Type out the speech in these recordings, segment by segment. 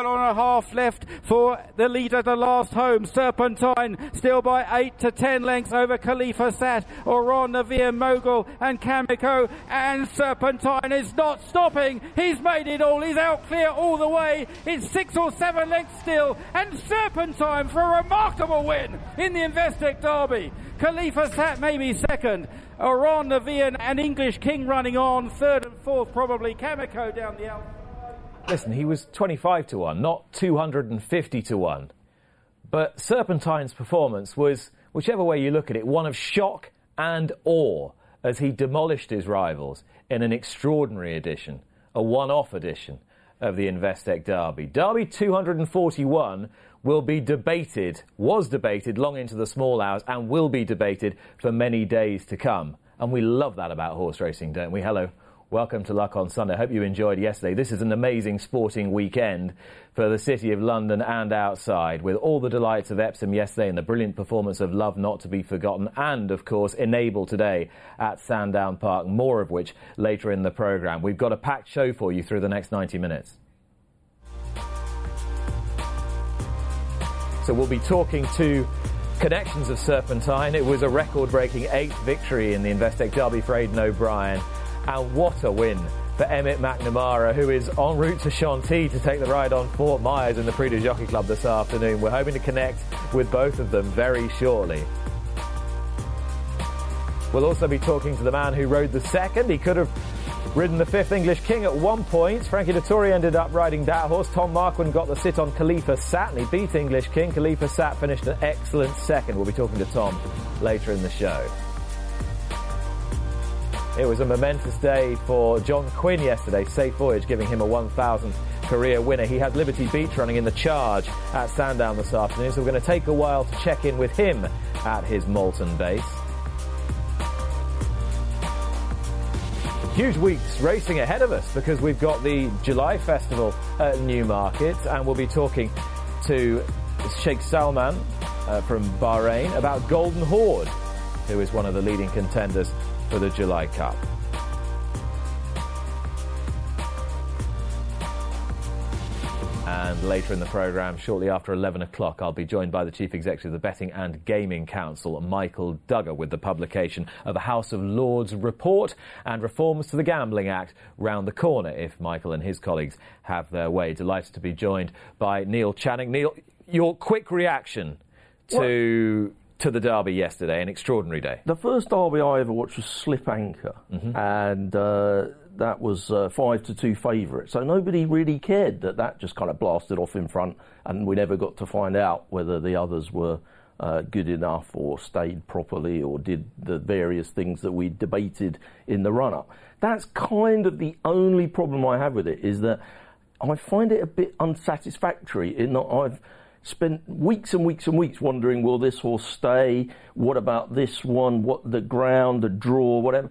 Furlong and a half left for the leader, the last home. Serpentine still by eight to ten lengths over Khalifa Sat, Amhran Na Bhfiann, Mogul, and Kameko. And Serpentine is not stopping. He's made it all. He's out clear all the way. It's six or seven lengths still. And Serpentine for a remarkable win in the Investec Derby. Khalifa Sat maybe second. Amhran Na Bhfiann, and English King running on. Third and fourth probably. Kameko down the outside. Listen, he was 25 to 1, not 250 to 1. But Serpentine's performance was, whichever way you look at it, one of shock and awe as he demolished his rivals in an extraordinary edition, a one off edition of the Investec Derby. Derby 241 will be debated, was debated long into the small hours, and will be debated for many days to come. And we love that about horse racing, don't we? Hello. Welcome to Luck on Sunday. Hope you enjoyed yesterday. This is an amazing sporting weekend for the City of London and outside, with all the delights of Epsom yesterday and the brilliant performance of Love Not to Be Forgotten, and of course, Enable today at Sandown Park. More of which later in the programme. We've got a packed show for you through the next 90 minutes. So we'll be talking to connections of Serpentine. It was a record breaking eighth victory in the Investec Derby for Aidan O'Brien. And what a win for Emmet McNamara, who is en route to Chantilly to take the ride on Fort Myers in the Prix Jockey Club this afternoon. We're hoping to connect with both of them very shortly. We'll also be talking to the man who rode the second. He could have ridden the fifth English King at one point. Frankie Dettori ended up riding that horse. Tom Marquand got the sit on Khalifa Sat and he beat English King. Khalifa Sat finished an excellent second. We'll be talking to Tom later in the show. It was a momentous day for John Quinn yesterday. Safe voyage, giving him a 1,000th career winner. He had Liberty Beach running in the charge at Sandown this afternoon, so we're going to take a while to check in with him at his Malton base. Huge weeks racing ahead of us because we've got the July Festival at Newmarket, and we'll be talking to Sheikh Salman uh, from Bahrain about Golden Horde, who is one of the leading contenders for the July Cup. And later in the programme, shortly after 11 o'clock, I'll be joined by the Chief Executive of the Betting and Gaming Council, Michael Dugher, with the publication of a House of Lords report and reforms to the Gambling Act round the corner if Michael and his colleagues have their way. Delighted to be joined by Neil Channing. Neil, your quick reaction to to the derby yesterday, an extraordinary day. The first derby I ever watched was Slip Anchor, mm-hmm. and uh, that was uh, five to two favourite. So nobody really cared that that just kind of blasted off in front, and we never got to find out whether the others were. Uh, good enough, or stayed properly, or did the various things that we debated in the run up. That's kind of the only problem I have with it is that I find it a bit unsatisfactory in that I've spent weeks and weeks and weeks wondering, will this horse stay? What about this one? What the ground, the draw, whatever.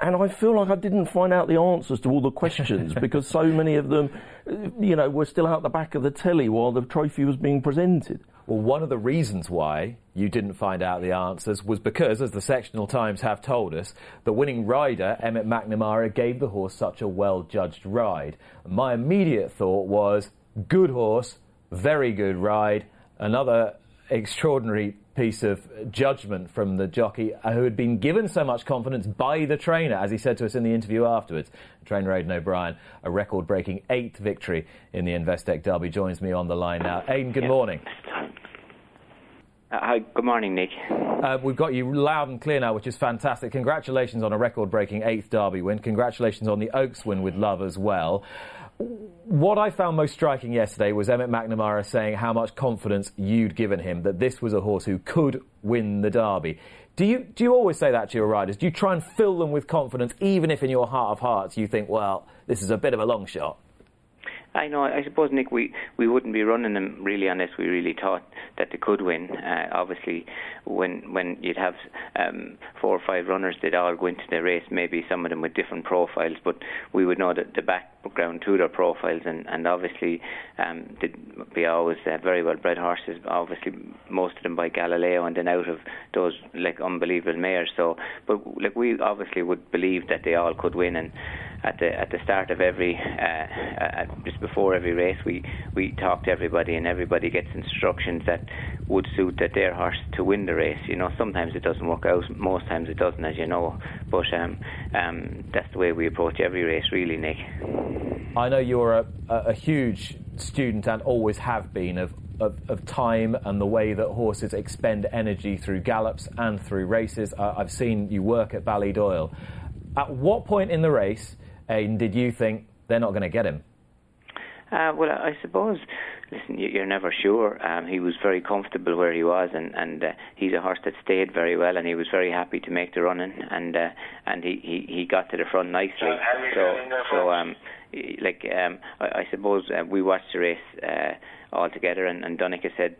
And I feel like I didn't find out the answers to all the questions because so many of them, you know, were still out the back of the telly while the trophy was being presented. Well, one of the reasons why you didn't find out the answers was because, as the sectional times have told us, the winning rider, Emmet McNamara, gave the horse such a well judged ride. My immediate thought was good horse, very good ride. Another extraordinary piece of judgment from the jockey who had been given so much confidence by the trainer, as he said to us in the interview afterwards. Trainer Aidan O'Brien, a record breaking eighth victory in the Investec Derby, joins me on the line now. Aidan, good morning. Uh, hi, good morning, Nick. Uh, we've got you loud and clear now, which is fantastic. Congratulations on a record breaking eighth Derby win. Congratulations on the Oaks win with Love as well. What I found most striking yesterday was Emmet McNamara saying how much confidence you'd given him that this was a horse who could win the Derby. Do you, do you always say that to your riders? Do you try and fill them with confidence, even if in your heart of hearts you think, well, this is a bit of a long shot? I know. I suppose Nick, we we wouldn't be running them really unless we really thought that they could win. Uh, obviously, when when you'd have um, four or five runners, they'd all go into the race. Maybe some of them with different profiles, but we would know that the back ground to their profiles, and and obviously um, did be always uh, very well bred horses. Obviously, most of them by Galileo, and then out of those like unbelievable mares. So, but like we obviously would believe that they all could win, and at the at the start of every uh, uh, just before every race, we we talk to everybody, and everybody gets instructions that would suit that their horse to win the race. You know, sometimes it doesn't work out, most times it doesn't, as you know. But um, um, that's the way we approach every race, really, Nick. I know you're a, a huge student and always have been of, of, of, time and the way that horses expend energy through gallops and through races. Uh, I've seen you work at Ballydoyle. At what point in the race, Aidan, did you think they're not going to get him? Uh, well, I suppose listen, you're never sure. Um, he was very comfortable where he was, and and uh, he's a horse that stayed very well, and he was very happy to make the running, and uh, and he, he he got to the front nicely. So so um, like um, I, I suppose uh, we watched the race. Uh, all together. And, and Donnacha said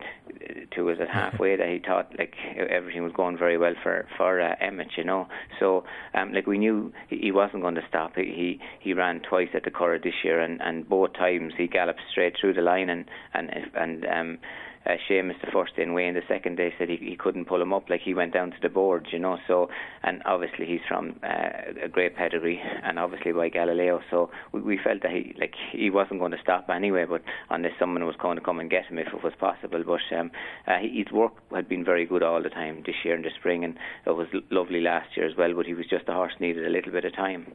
to us at halfway that he thought like everything was going very well for for uh, Emmet, you know. So um, like we knew he wasn't going to stop. He he, he ran twice at the Curragh this year, and, and both times he galloped straight through the line and and and um, uh, Seamus the first day and Wayne the second day said he, he couldn't pull him up like he went down to the boards you know so and obviously he's from uh, a great pedigree and obviously by Galileo so we, we felt that he like he wasn't going to stop anyway but unless someone was going to come and get him if it was possible but um, uh, his work had been very good all the time this year in the spring and it was lovely last year as well but he was just a horse needed a little bit of time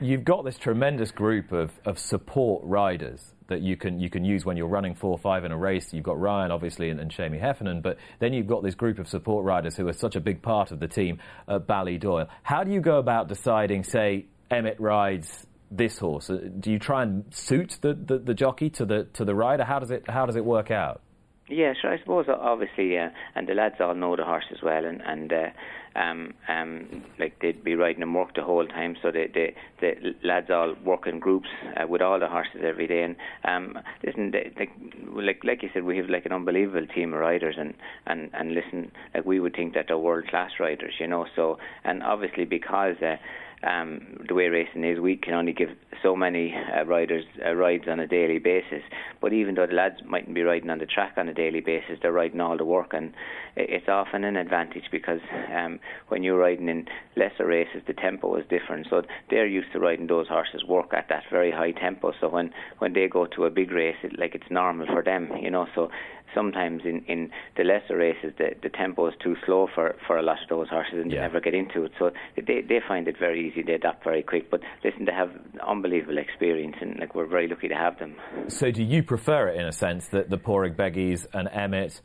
You've got this tremendous group of, of support riders that you can you can use when you're running four or five in a race. You've got Ryan, obviously, and, and Heffernan, but then you've got this group of support riders who are such a big part of the team at Ballydoyle. How do you go about deciding, say, Emmet rides this horse? Uh, do you try and suit the, the, the jockey to the to the rider? How does it how does it work out? Yeah, sure. I suppose obviously, uh, and the lads all know the horse as well, and and uh, um, um, like they'd be riding them work the whole time. So the the, the lads all work in groups uh, with all the horses every day. And um, listen, they, they, like like you said, we have like an unbelievable team of riders, and and and listen, like we would think that they're world class riders, you know. So and obviously because. Uh, um, the way racing is, we can only give so many uh, riders uh, rides on a daily basis. But even though the lads mightn't be riding on the track on a daily basis, they're riding all the work, and it's often an advantage because um, when you're riding in lesser races, the tempo is different. So they're used to riding those horses work at that very high tempo. So when when they go to a big race, it, like it's normal for them, you know. So sometimes in, in the lesser races the, the tempo is too slow for, for a lot of those horses and yeah. they never get into it. So they they find it very easy, they adapt very quick. But listen, they have unbelievable experience and like we're very lucky to have them. So do you prefer it in a sense that the Padraig Beggys and Emmet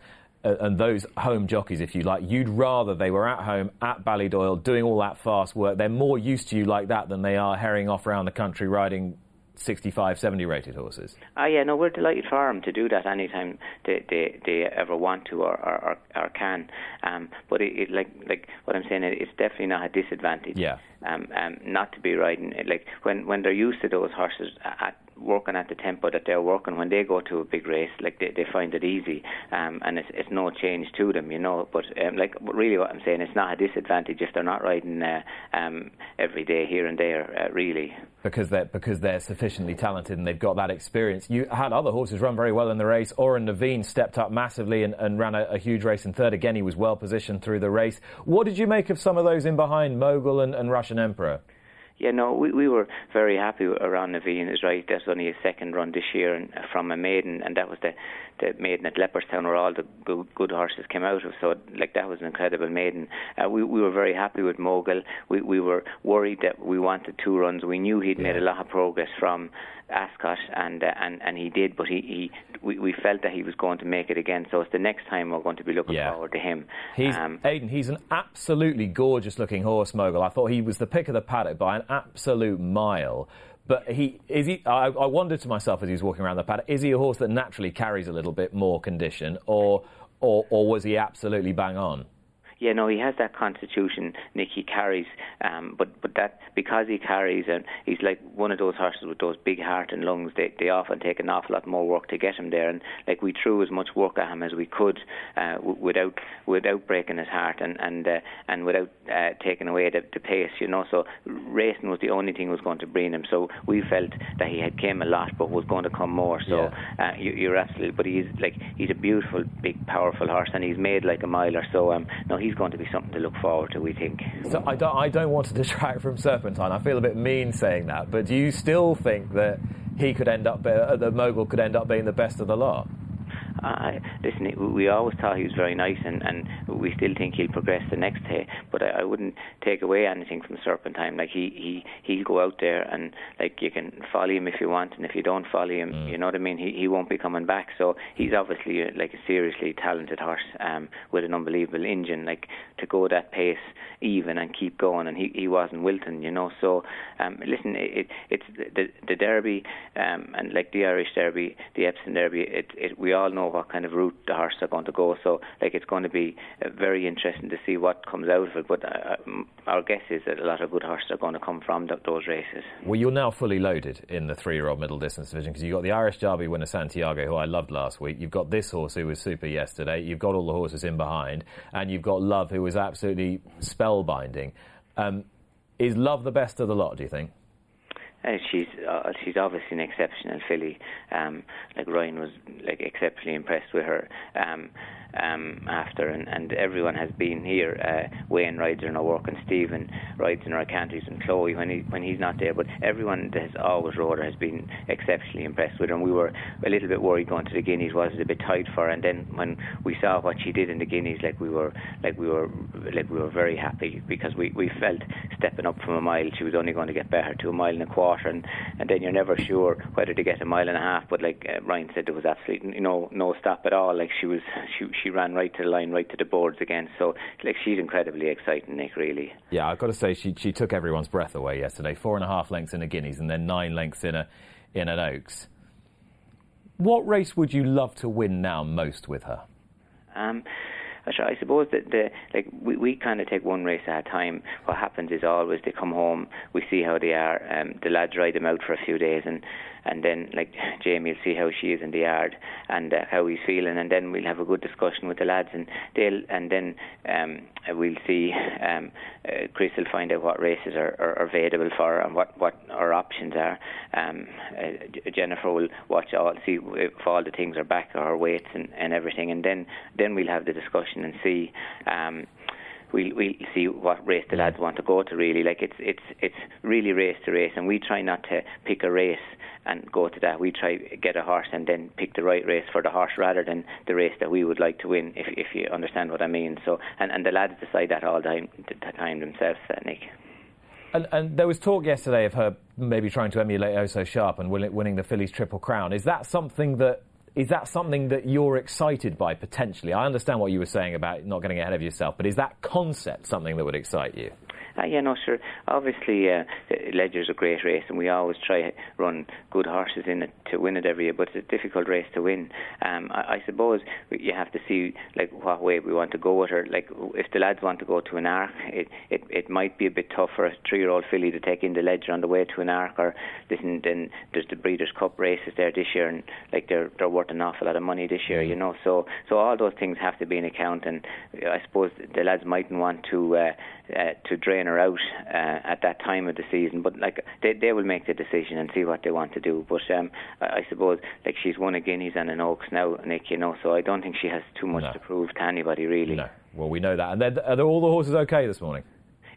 uh, and those home jockeys, if you like, you'd rather they were at home at Ballydoyle doing all that fast work. They're more used to you like that than they are herring off around the country riding 65, 70 rated horses. Ah, yeah, no, we're delighted for them to do that anytime they, they, they ever want to or, or, or can. Um, but it, it, like like what I'm saying, it's definitely not a disadvantage. Yeah. Um, um, not to be riding like when when they're used to those horses at working at the tempo that they're working when they go to a big race like they, they find it easy um, and it's, it's no change to them you know but um, like really what I'm saying it's not a disadvantage if they're not riding uh, um, every day here and there uh, really because they're because they're sufficiently talented and they've got that experience. You had other horses run very well in the race. Amhran Na Bhfiann stepped up massively and, and ran a, a, huge race in third. Again, he was well positioned through the race. What did you make of some of those in behind Mogul and, and Russian Emperor? Yeah, no, we, we were very happy around Naveen. Is right. That's only a second run this year, and from a maiden, and that was the the maiden at Leopardstown, where all the good, good horses came out of. So, like that was an incredible maiden. Uh, we we were very happy with Mogul. We we were worried that we wanted two runs. We knew he'd yeah. made a lot of progress from Ascot, and uh, and and he did, but he, he we, we felt that he was going to make it again. So it's the next time we're going to be looking yeah. forward to him. He's um, Aidan. He's an absolutely gorgeous looking horse, Mogul. I thought he was the pick of the paddock by an absolute mile. But he is he. I, I wondered to myself as he was walking around the paddock: is he a horse that naturally carries a little bit more condition, or or, or was he absolutely bang on? Yeah, no, he has that constitution, Nick. He carries, um, but but that because he carries, and he's like one of those horses with those big heart and lungs. They they often take an awful lot more work to get him there, and like we threw as much work at him as we could, uh, w- without without breaking his heart and and uh, and without uh, taking away the, the pace, you know. So racing was the only thing was going to bring him. So we felt that he had came a lot, but was going to come more. So Yeah. uh, you, you're absolutely. But he's like he's a beautiful, big, powerful horse, and he's made like a mile or So um, no, he's going to be something to look forward to. We think. So I don't, I don't want to detract from Serpentine. I feel a bit mean saying that, but do you still think that he could end up, uh, the mogul could end up being the best of the lot? Uh, listen, we- we always thought he was very nice, and, and we still think he'll progress the next day. But I, I wouldn't take away anything from Serpentine. Like he he he'll go out there, and like you can follow him if you want, and if you don't follow him, you know what I mean. He he won't be coming back. So he's obviously uh, like a seriously talented horse um, with an unbelievable engine. Like to go that pace even and keep going, and he he wasn't wilting, you know. So um, listen, it, it it's the the Derby um, and like the Irish Derby, the Epsom Derby. It, it we all know what kind of route the horse are going to go. So like it's going to be uh, very interesting to see what comes out of it. But uh, um, our guess is that a lot of good horses are going to come from th- those races. Well, you're now fully loaded in the three-year-old middle distance division because you've got the Irish Derby winner Santiago, who I loved last week. You've got this horse who was super yesterday. You've got all the horses in behind, and you've got Love, who was absolutely spellbinding. Um, is Love the best of the lot? Do you think? Uh, she's uh, she's obviously an exceptional filly. Um, like Ryan was like exceptionally impressed with her um, um, after, and, and everyone has been here. Uh, Wayne rides in her work, and Stephen rides in our canteries, and Chloe when he when he's not there. But everyone that has always rode her has been exceptionally impressed with her. And we were a little bit worried going to the Guineas. Was it a bit tight for her? And then when we saw what she did in the Guineas, like we were like we were like we were very happy because we we felt stepping up from a mile, she was only going to get better to a mile and a quarter, and, and then you're never sure whether to get a mile and a half. But like uh, Ryan said, there was absolutely no no stop at all. Like she was she she ran right to the line, right to the boards again. So like she's incredibly exciting, Nick. Really. Yeah, I've got to say she she took everyone's breath away yesterday. Four and a half lengths in a Guineas, and then nine lengths in a in an Oaks. What race would you love to win now most with her? Um, I suppose that the like we, we kind of take one race at a time. What happens is always they come home, we see how they are. Um, the lads ride them out for a few days, and and then like Jamie will see how she is in the yard and uh, how he's feeling, and then we'll have a good discussion with the lads, and they'll and then um, we'll see. Um, uh, Chris will find out what races are, are, are available for and what what our options are. Um, uh, Jennifer will watch all, see if all the things are back, her weights and, and everything, and then then we'll have the discussion and see. Um, we'll we'll see what race the lads want to go to. Really, like it's it's it's really race to race, and we try not to pick a race and go to that. We try get a horse and then pick the right race for the horse rather than the race that we would like to win. If if you understand what I mean. So and and the lads decide that all the time, the time themselves, uh, Nick. And, and there was talk yesterday of her maybe trying to emulate Oso Sharp and winning the Fillies Triple Crown. Is that something that is that something that you're excited by potentially? I understand what you were saying about not getting ahead of yourself, but is that concept something that would excite you? Uh, yeah, no, sure. Obviously, uh, Leger's a great race, and we always try to run good horses in it to win it every year. But it's a difficult race to win. Um, I, I suppose you have to see like what way we want to go with her. Like if the lads want to go to an arc, it it, it might be a bit tough for a three-year-old filly to take in the Ledger on the way to an arc. Or listen, then there's the Breeders' Cup races there this year, and like they're they're worth an awful lot of money this year, you know. So so all those things have to be in account, and I suppose the lads mightn't want to uh, uh, to drain her out uh, at that time of the season. But like they they will make the decision and see what they want to do. But um, I, I suppose like she's won a Guineas and an Oaks now, Nick. You know, so I don't think she has too much No. to prove to anybody really. No. Well, we know that. And then, are all the horses okay this morning?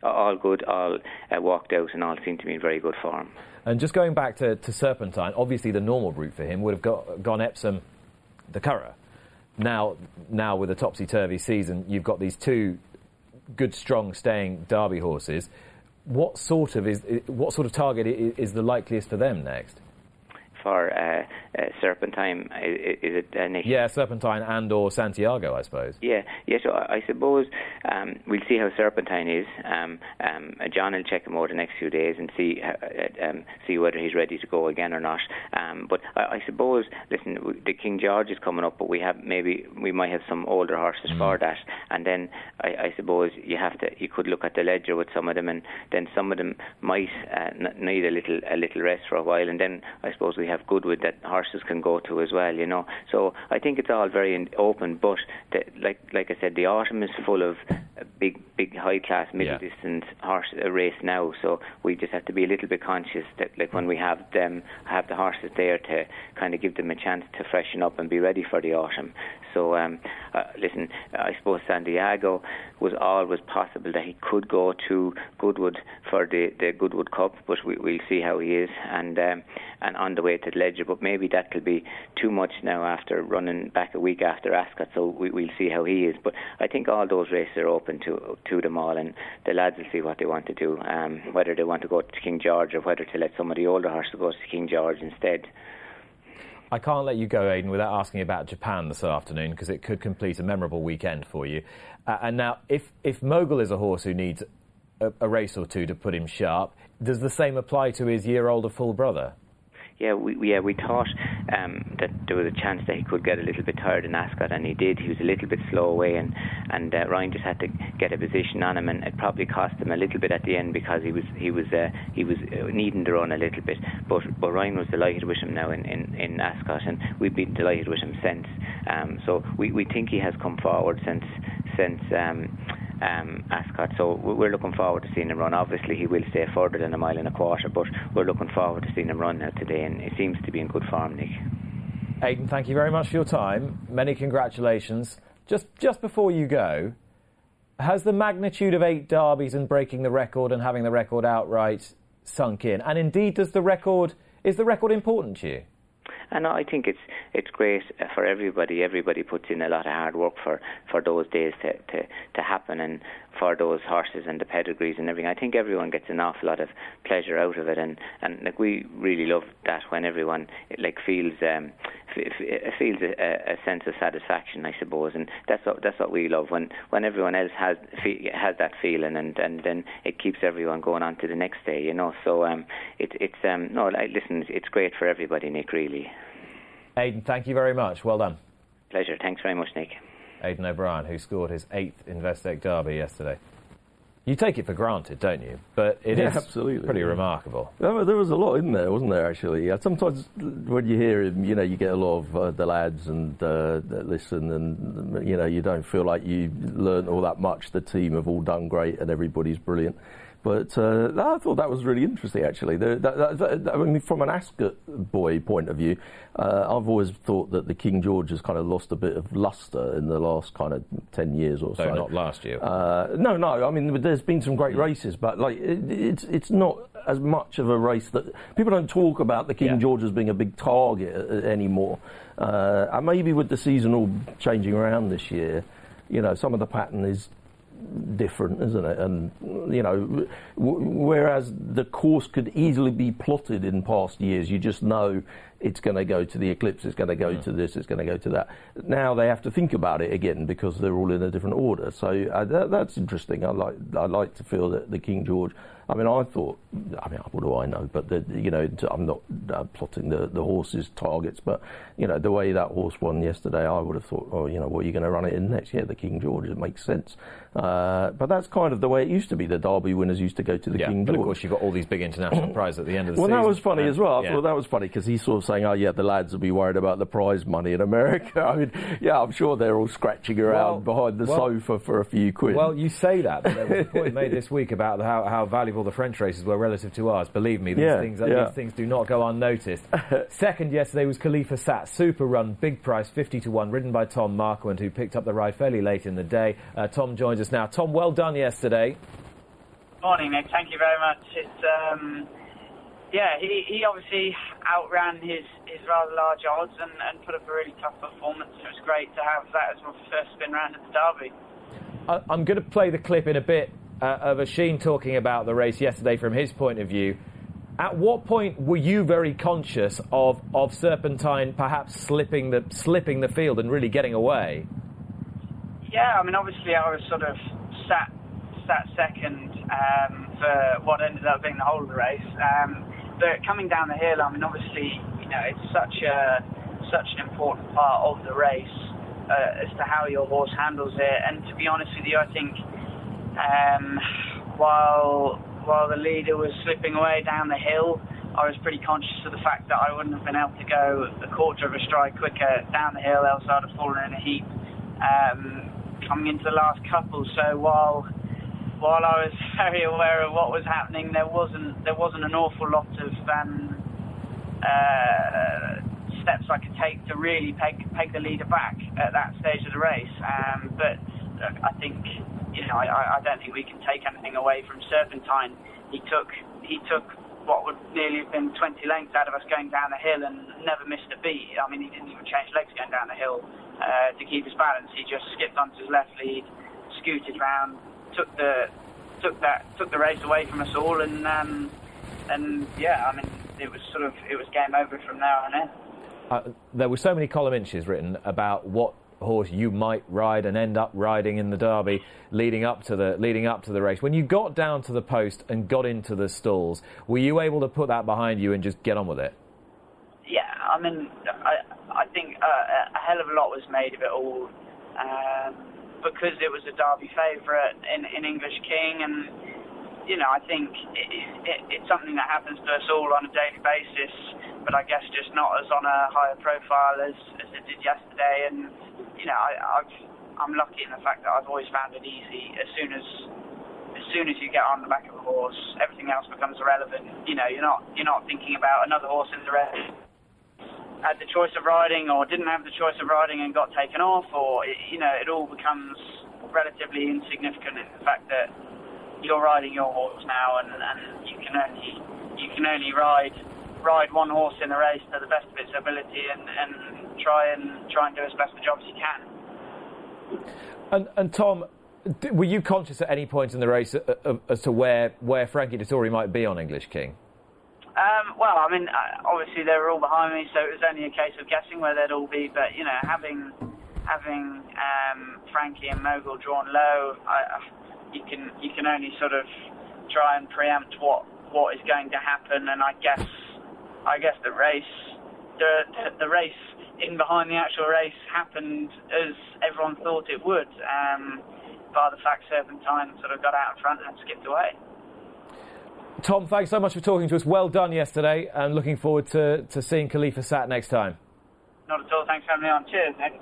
All good, all uh, walked out, and all seem to be in very good form. And just going back to, to Serpentine, obviously the normal route for him would have got, gone Epsom, the Curragh. Now, now with a topsy turvy season, you've got these two good, strong, staying Derby horses. What sort of is what sort of target is the likeliest for them next? For uh, uh, Serpentine. Is, is it uh, Nick? Yeah, Serpentine and or Santiago, I suppose. Yeah, yeah. So I, I suppose um, we'll see how Serpentine is. Um, um, John will check him over the next few days and see uh, uh, um, see whether he's ready to go again or not. Um, but I, I suppose, listen, the King George is coming up, but we have maybe we might have some older horses mm. for that, and then I, I suppose you have to you could look at the Leger with some of them, and then some of them might uh, need a little a little rest for a while, and then I suppose we have Goodwood that horses can go to as well, you know. So I think it's all very open, but the, like like I said, the autumn is full of big big high class middle yeah. distance horse uh, race now. So we just have to be a little bit conscious that like when we have them have the horses there to kind of give them a chance to freshen up and be ready for the autumn. So um, uh, listen, I suppose Santiago was always possible that he could go to Goodwood for the, the Goodwood Cup, but we, we'll see how he is and um, and on the way to the Leger. But maybe that could be too much now after running back a week after Ascot. So we, we'll see how he is. But I think all those races are open to to them all, and the lads will see what they want to do. Um, whether they want to go to King George or whether to let some of the older horses go to King George instead. I can't let you go, Aidan, without asking about Japan this afternoon because it could complete a memorable weekend for you. Uh, and now, if, if Mogul is a horse who needs a, a race or two to put him sharp, does the same apply to his year older full brother? Yeah, we, yeah, we thought um, that there was a chance that he could get a little bit tired in Ascot, and he did. He was a little bit slow away, and and uh, Ryan just had to get a position on him, and it probably cost him a little bit at the end because he was he was uh, he was uh, needing to run a little bit. But but Ryan was delighted with him now in, in, in Ascot, and we've been delighted with him since. Um, so we, we think he has come forward since since. Um, um, Ascot. So we're looking forward to seeing him run. Obviously, he will stay further than a mile and a quarter, but we're looking forward to seeing him run now today, and he seems to be in good form, Nick. Aidan, thank you very much for your time. Many congratulations. Just just before you go, has the magnitude of eight derbies and breaking the record and having the record outright sunk in? And indeed, does the record is the record important to you? And I think it's it's great for everybody. Everybody puts in a lot of hard work for, for those days to, to, to happen and for those horses and the pedigrees and everything. I think everyone gets an awful lot of pleasure out of it, and, and like we really love that when everyone like feels um, f- feels a, a sense of satisfaction, I suppose, and that's what that's what we love when when everyone else has has that feeling, and and then it keeps everyone going on to the next day, you know. So um, it, it's um, no, listen, it's great for everybody, Nick. Really. Aidan, thank you very much. Well done. Pleasure. Thanks very much, Nick. Aidan O'Brien, who scored his eighth Investec Derby yesterday. You take it for granted, don't you? But it yeah, is absolutely. pretty remarkable. There was a lot in there, wasn't there? Actually, sometimes when you hear him, you know, you get a lot of uh, the lads and uh, that listen, and you know, you don't feel like you learned all that much. The team have all done great, and everybody's brilliant. But uh, I thought that was really interesting, actually. The, that, that, I mean, from an Ascot boy point of view, uh, I've always thought that the King George has kind of lost a bit of lustre in the last kind of 10 years or so. No, not last year. Uh, no, no. I mean, there's been some great races, but like it, it's it's not as much of a race that people don't talk about the King yeah. George as being a big target uh, anymore. Uh, and maybe with the season all changing around this year, you know, some of the pattern is different, isn't it? And you know, w- whereas the course could easily be plotted in past years, you just know it's going to go to the eclipse, it's going to go yeah. to this, it's going to go to that. Now they have to think about it again because they're all in a different order. So uh, that, that's interesting. I like I like to feel that the King George I mean, I thought, I mean, what do I know? But, the, you know, I'm not uh, plotting the, the horse's targets, but, you know, the way that horse won yesterday, I would have thought, oh, you know, what are you going to run it in next? year, the King George, it makes sense. Uh, but that's kind of the way it used to be. The Derby winners used to go to the yeah, King George. But of course, you've got all these big international prizes at the end of the well, season. Well, that was funny as well. I yeah. thought that was funny because he's sort of saying, oh, yeah, the lads will be worried about the prize money in America. I mean, yeah, I'm sure they're all scratching around well, behind the well, sofa for a few quid. Well, you say that, but there was a point made this week about how, how valuable the French races were relative to ours. Believe me, these, yeah, things, yeah. these things do not go unnoticed. Second yesterday was Khalifa Sat, super run, big price, 50 to 1, ridden by Tom Marquand, who picked up the ride fairly late in the day. Uh, Tom joins us now. Tom, well done yesterday. Morning, Nick. Thank you very much. It's um, yeah, he, he obviously outran his, his rather large odds and, and put up a really tough performance. It was great to have that as my first spin round at the Derby. I, I'm going to play the clip in a bit uh, of Oisin talking about the race yesterday from his point of view. At what point were you very conscious of, of Serpentine perhaps slipping the slipping the field and really getting away? Yeah, I mean, obviously, I was sort of sat sat second um, for what ended up being the whole of the race. Um, but coming down the hill, I mean, obviously, you know, it's such a such an important part of the race uh, as to how your horse handles it. And to be honest with you, I think um, while while the leader was slipping away down the hill, I was pretty conscious of the fact that I wouldn't have been able to go a quarter of a stride quicker down the hill, else I'd have fallen in a heap um, coming into the last couple. So while while I was very aware of what was happening, there wasn't there wasn't an awful lot of um, uh, steps I could take to really peg peg the leader back at that stage of the race. Um, but I think you know, I, I don't think we can take anything away from Serpentine. He took he took what would nearly have been 20 lengths out of us going down the hill and never missed a beat. I mean, he didn't even change legs going down the hill uh, to keep his balance. He just skipped onto his left lead, scooted round, took the took that took the race away from us all, and um, and yeah, I mean, it was sort of it was game over from there on in. Uh, there were so many column inches written about what horse you might ride and end up riding in the Derby leading up to the leading up to the race. When you got down to the post and got into the stalls, were you able to put that behind you and just get on with it? Yeah, I mean, I I think uh, a hell of a lot was made of it all um, because it was a Derby favourite in in English King and. You know, I think it, it, it's something that happens to us all on a daily basis, but I guess just not as on a higher profile as, as it did yesterday. And you know, I, I've, I'm lucky in the fact that I've always found it easy. As soon as as soon as you get on the back of a horse, everything else becomes irrelevant. You know, you're not you're not thinking about another horse in the race had the choice of riding or didn't have the choice of riding and got taken off, or it, you know, it all becomes relatively insignificant in the fact that you're riding your horse now, and, and you can only you can only ride ride one horse in a race to the best of its ability and, and try and try and do as best a job as you can. And, and Tom, were you conscious at any point in the race as to where where Frankie Dettori might be on English King? Um, well, I mean, uh, obviously they were all behind me, so it was only a case of guessing where they'd all be. But you know, having having um, Frankie and Mogul drawn low, I, you can you can only sort of try and preempt what what is going to happen, and I guess I guess the race, the, the, race in behind the actual race happened as everyone thought it would. Um, by the fact Serpentine sort of got out in front and skipped away. Tom, thanks so much for talking to us. Well done yesterday, and looking forward to, to seeing Khalifa Sat next time. Not at all. Thanks for having me on. Cheers, Nick.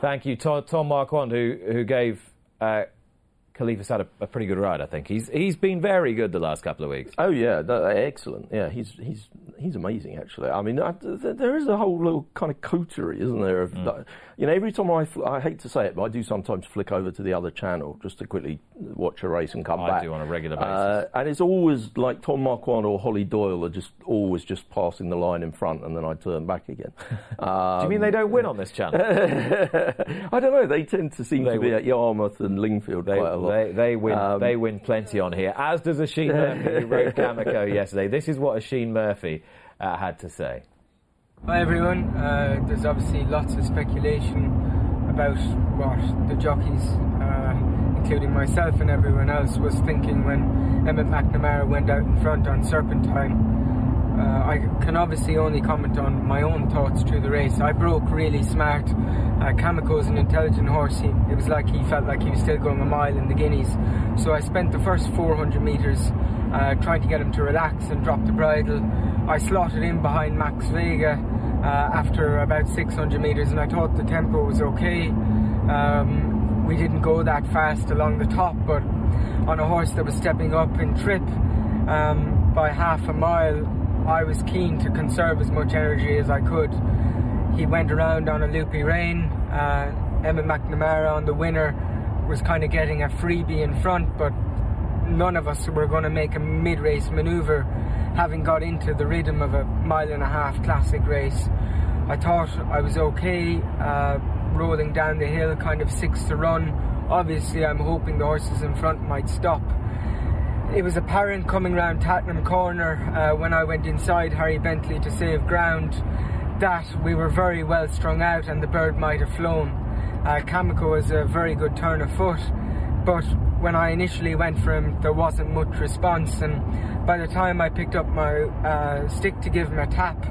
Thank you, Tom, Tom Marquand, who who gave uh, Khalifa Sat a, a, pretty good ride. I think he's he's been very good the last couple of weeks. Oh yeah, excellent. Yeah, he's he's he's amazing actually. I mean, I, there is a whole little kind of coterie, isn't there? Of, mm. You know, every time I I hate to say it, but I do sometimes flick over to the other channel just to quickly watch a race and come I back. I do on a regular basis, uh, and it's always like Tom Marquand or Holly Doyle are just always just passing the line in front, and then I turn back again. um, do you mean they don't win on this channel? I don't know. They tend to seem they to be at Yarmouth and Lingfield they, quite a lot. They, they win. Um, they win plenty on here. As does Oisin Murphy, who rode Kameko yesterday. This is what Oisin Murphy uh, had to say. Hi everyone. Uh, there's obviously lots of speculation about what the jockeys, uh, including myself and everyone else, was thinking when Emmet McNamara went out in front on Serpentine. Uh, I can obviously only comment on my own thoughts through the race. I broke really smart. Uh, Kameko's an intelligent horse. He, it was like he felt like he was still going a mile in the Guineas. So I spent the first 400 metres uh, trying to get him to relax and drop the bridle. I slotted in behind Max Vega uh, after about 600 metres and I thought the tempo was okay. Um, we didn't go that fast along the top, but on a horse that was stepping up in trip um, by half a mile, I was keen to conserve as much energy as I could. He went around on a loopy rein. Uh, Emmet McNamara on the winner was kind of getting a freebie in front, but none of us were going to make a mid-race manoeuvre having got into the rhythm of a mile and a half classic race. I thought I was okay uh, rolling down the hill, kind of six to run. Obviously, I'm hoping the horses in front might stop. It was apparent coming round Tattenham Corner uh, when I went inside Harry Bentley to save ground that we were very well strung out and the bird might have flown. Uh, Kameko was a very good turn of foot, but when I initially went for him, there wasn't much response, and by the time I picked up my uh, stick to give him a tap,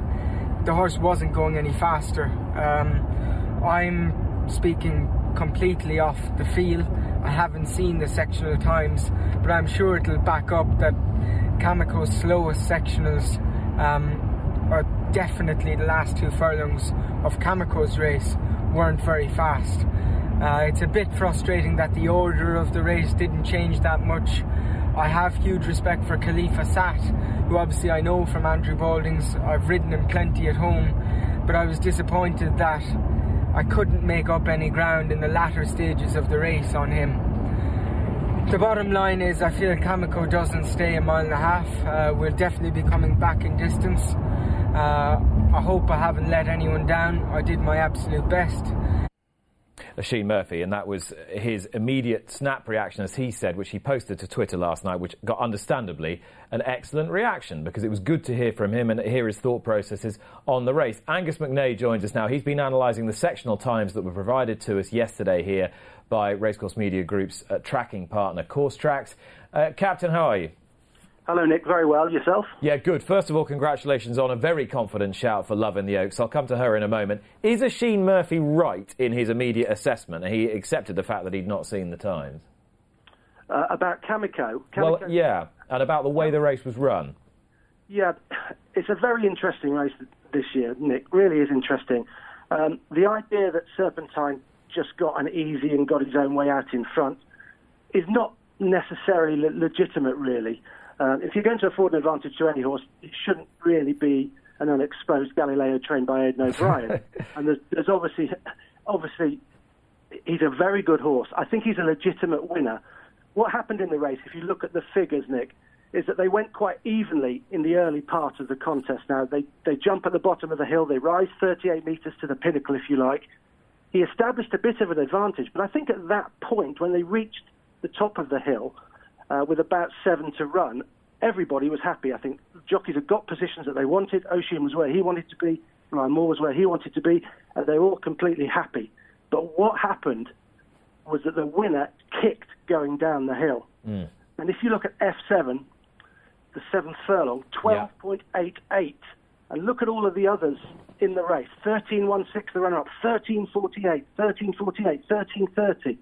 the horse wasn't going any faster. Um, I'm speaking completely off the feel. I haven't seen the sectional times, but I'm sure it'll back up that Kameko's slowest sectionals um, are definitely the last two furlongs of Kameko's race weren't very fast. Uh, it's a bit frustrating that the order of the race didn't change that much. I have huge respect for Khalifa Sat, who obviously I know from Andrew Balding's. I've ridden him plenty at home, but I was disappointed that I couldn't make up any ground in the latter stages of the race on him. The bottom line is, I feel Kameko doesn't stay a mile and a half. Uh, we'll definitely be coming back in distance. Uh, I hope I haven't let anyone down. I did my absolute best. Oisin Murphy, and that was his immediate snap reaction, as he said, which he posted to Twitter last night, which got understandably an excellent reaction because it was good to hear from him and hear his thought processes on the race. Angus McNay joins us now. He's been analysing the sectional times that were provided to us yesterday here by Racecourse Media Group's uh, tracking partner, Coursetracks. Uh, Captain, how are you? Hello, Nick. Very well. Yourself? Yeah, good. First of all, congratulations on a very confident shout for Love in the Oaks. I'll come to her in a moment. Is Oisin Murphy right in his immediate assessment? He accepted the fact that he'd not seen the times. Uh, about Kameko. Well, yeah, and about the way the race was run. Yeah, it's a very interesting race this year, Nick. Really is interesting. Um, the idea that Serpentine just got an easy and got his own way out in front is not necessarily le- legitimate, really. Um, if you're going to afford an advantage to any horse, it shouldn't really be an unexposed Galileo trained by Aidan O'Brien. and there's, there's obviously, obviously, he's a very good horse. I think he's a legitimate winner. What happened in the race, if you look at the figures, Nick, is that they went quite evenly in the early part of the contest. Now, they, they jump at the bottom of the hill, they rise 38 metres to the pinnacle, if you like. He established a bit of an advantage, but I think at that point, when they reached the top of the hill, uh, with about seven to run, everybody was happy. I think jockeys had got positions that they wanted. Oisin was where he wanted to be. Ryan Moore was where he wanted to be, and they were all completely happy. But what happened was that the winner kicked going down the hill. Mm. And if you look at F7, the seventh furlong, 12.88. And look at all of the others in the race 13.16, the runner up, 13.48, 13.48, 13.30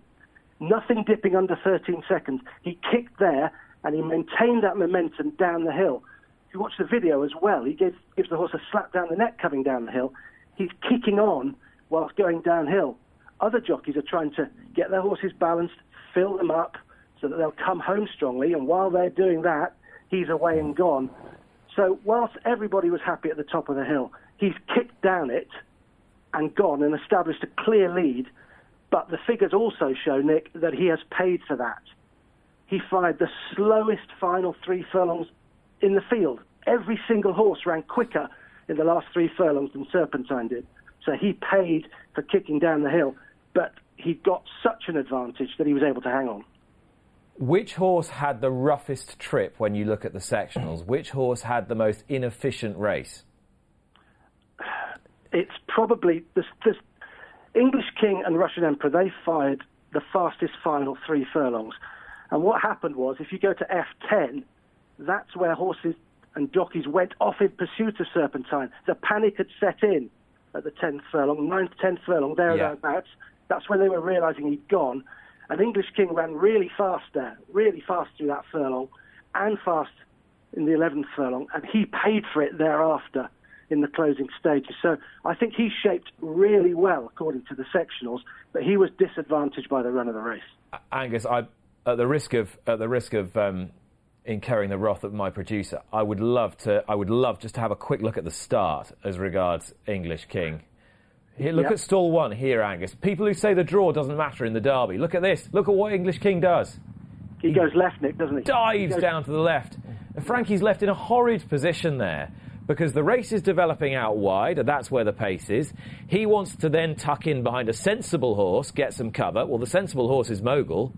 nothing dipping under 13 seconds. He kicked there and he maintained that momentum down the hill. If you watch the video as well, he gives, gives the horse a slap down the neck coming down the hill. He's kicking on whilst going downhill. Other jockeys are trying to get their horses balanced, fill them up so that they'll come home strongly, and while they're doing that, he's away and gone. So, whilst everybody was happy at the top of the hill, he's kicked down it and gone and established a clear lead but the figures also show, Nick, that he has paid for that. He fired the slowest final three furlongs in the field. Every single horse ran quicker in the last three furlongs than Serpentine did. So he paid for kicking down the hill, but he got such an advantage that he was able to hang on. Which horse had the roughest trip when you look at the sectionals? Which horse had the most inefficient race? It's probably the, the, English King and Russian Emperor, they fired the fastest final three furlongs. And what happened was, if you go to F10, that's where horses and jockeys went off in pursuit of Serpentine. The panic had set in at the 10th furlong, 9th, 10th furlong, thereabouts. Yeah. That's when they were realizing he'd gone. And English King ran really fast there, really fast through that furlong, and fast in the 11th furlong, and he paid for it thereafter in the closing stages. So I think he shaped really well according to the sectionals, but he was disadvantaged by the run of the race. Angus, I, at the risk of at the risk of um, incurring the wrath of my producer, I would love to. I would love just to have a quick look at the start as regards English King. Here, look yep. at stall one here, Angus. People who say the draw doesn't matter in the derby. Look at this. Look at what English King does. He, he goes left, Nick, doesn't he? Dives he down to the left. And Frankie's left in a horrid position there because the race is developing out wide, and that's where the pace is. He wants to then tuck in behind a sensible horse, get some cover. Well, the sensible horse is Mogul.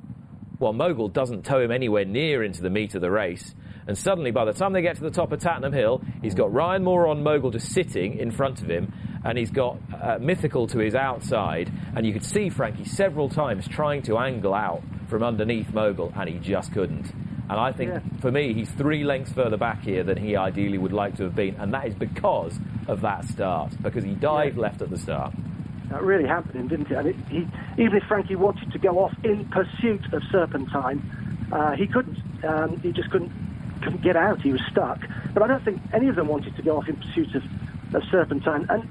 Well, Mogul doesn't tow him anywhere near into the meat of the race. And suddenly, by the time they get to the top of Tattenham Hill, he's got Ryan Moore on Mogul just sitting in front of him, and he's got uh, Mythical to his outside. And you could see Frankie several times trying to angle out from underneath Mogul, and he just couldn't. And I think, Yeah. for me, he's three lengths further back here than he ideally would like to have been, and that is because of that start, because he dived left at the start. That really hampered him, didn't it? And it, he, even if Frankie wanted to go off in pursuit of Serpentine, uh, he couldn't. Um, he just couldn't couldn't get out. He was stuck. But I don't think any of them wanted to go off in pursuit of, of Serpentine, and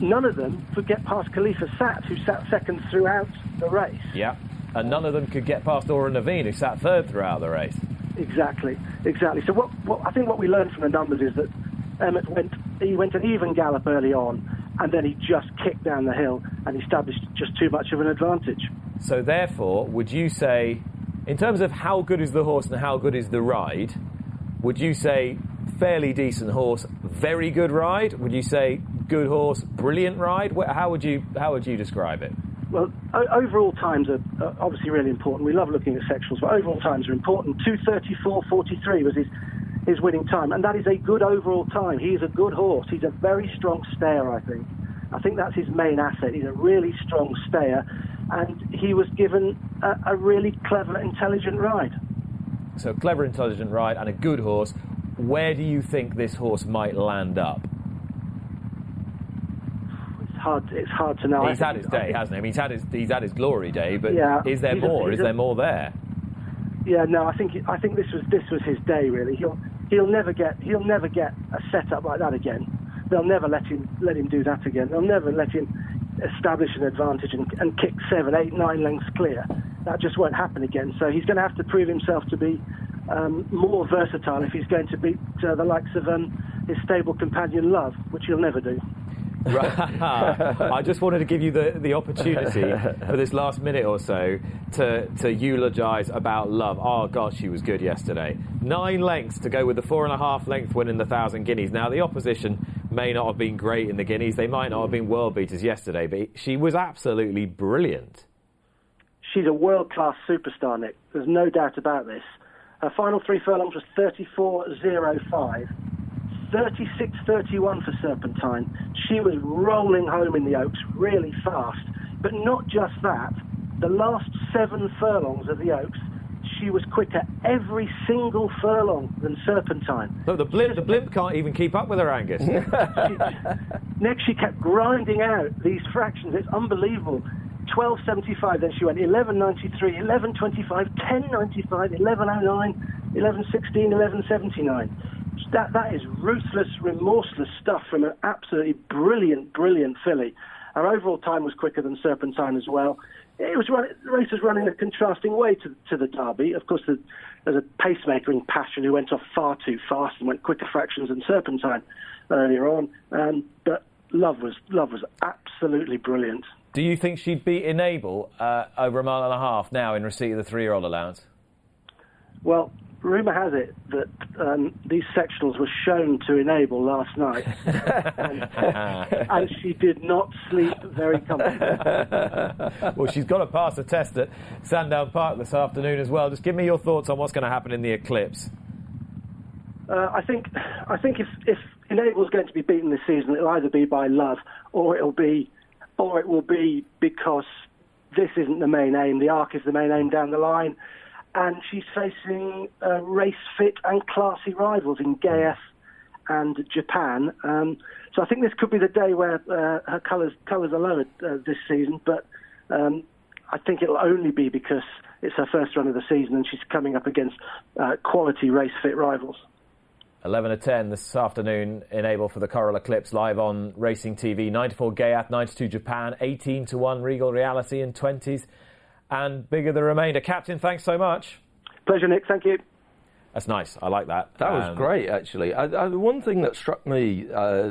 none of them could get past Khalifa Sat, who sat second throughout the race. Yeah. And none of them could get past Amhran Na Bhfiann, who sat third throughout the race. Exactly, exactly. So what, what I think what we learned from the numbers is that Emmet went he went an even gallop early on, and then he just kicked down the hill and established just too much of an advantage. So, therefore, would you say, in terms of how good is the horse and how good is the ride, would you say fairly decent horse, very good ride? Would you say good horse, brilliant ride? How would you how would you describe it? Well, overall times are obviously really important. We love looking at sectionals, but overall times are important. 234.43 was his, his winning time, and that is a good overall time. He is a good horse. He's a very strong stayer, I think. I think that's his main asset. He's a really strong stayer, and he was given a, a really clever, intelligent ride. So, clever, intelligent ride and a good horse. Where do you think this horse might land up? It's hard. It's hard to know. He's had his day, hasn't he? I mean, he's had his he's had his glory day, but Yeah, is there he's a- more? is a- there more there? Yeah, no, I think I think this was this was his day really. He'll he'll never get he'll never get a setup like that again. They'll never let him let him do that again. They'll never let him establish an advantage and, and kick seven, eight, nine lengths clear. That just won't happen again. So he's going to have to prove himself to be um, more versatile if he's going to beat uh, the likes of um, his stable companion Love, which he'll never do. I just wanted to give you the, the opportunity for this last minute or so to, to eulogise about Love. Oh, gosh, she was good yesterday. Nine lengths to go with the four and a half length win in the Thousand Guineas. Now, the opposition may not have been great in the Guineas. They might not have been world beaters yesterday, but she was absolutely brilliant. She's a world class superstar, Nick. There's no doubt about this. Her final three furlongs was 34.05. 36.31 for Serpentine. She was rolling home in the Oaks really fast. But not just that, the last seven furlongs of the Oaks, she was quicker every single furlong than Serpentine. Look, the blimp, the blimp can't even keep up with her, Angus. Next, she kept grinding out these fractions. It's unbelievable. 12.75, then she went 11.93, 11.25, 10.95, 11.09, 11.16, 11.79. That, that is ruthless, remorseless stuff from an absolutely brilliant, brilliant filly. Her overall time was quicker than Serpentine as well. It was run, the race was running a contrasting way to, to the Derby. Of course, the, there's a pacemaker in Passion who went off far too fast and went quicker fractions than Serpentine earlier on. Um, but Love was Love was absolutely brilliant. Do you think she'd beat Enable uh, over a mile and a half now in receipt of the three year old allowance? Well, rumour has it that um, these sectionals were shown to Enable last night, and, and she did not sleep very comfortably. well, she's got to pass a test at Sandown Park this afternoon as well. Just give me your thoughts on what's going to happen in the eclipse. Uh, I think I think if if Enable's going to be beaten this season, it'll either be by love or it'll be or it will be because this isn't the main aim. The Arc is the main aim down the line, and she's facing uh, race fit and classy rivals in Ghaiyyath and Japan. Um, so I think this could be the day where uh, her colours colours are lowered uh, this season, but. Um, I think it'll only be because it's her first run of the season and she's coming up against uh, quality race fit rivals. 11 to 10 this afternoon, Enable for the Coral Eclipse live on Racing TV. 94 Ghaiyyath, 92 Japan, 18 to 1 Regal Reality in 20s, and bigger the remainder. Captain, thanks so much. Pleasure, Nick. Thank you. That's nice. I like that. That was Um, great, actually. I, I, the one thing that struck me uh,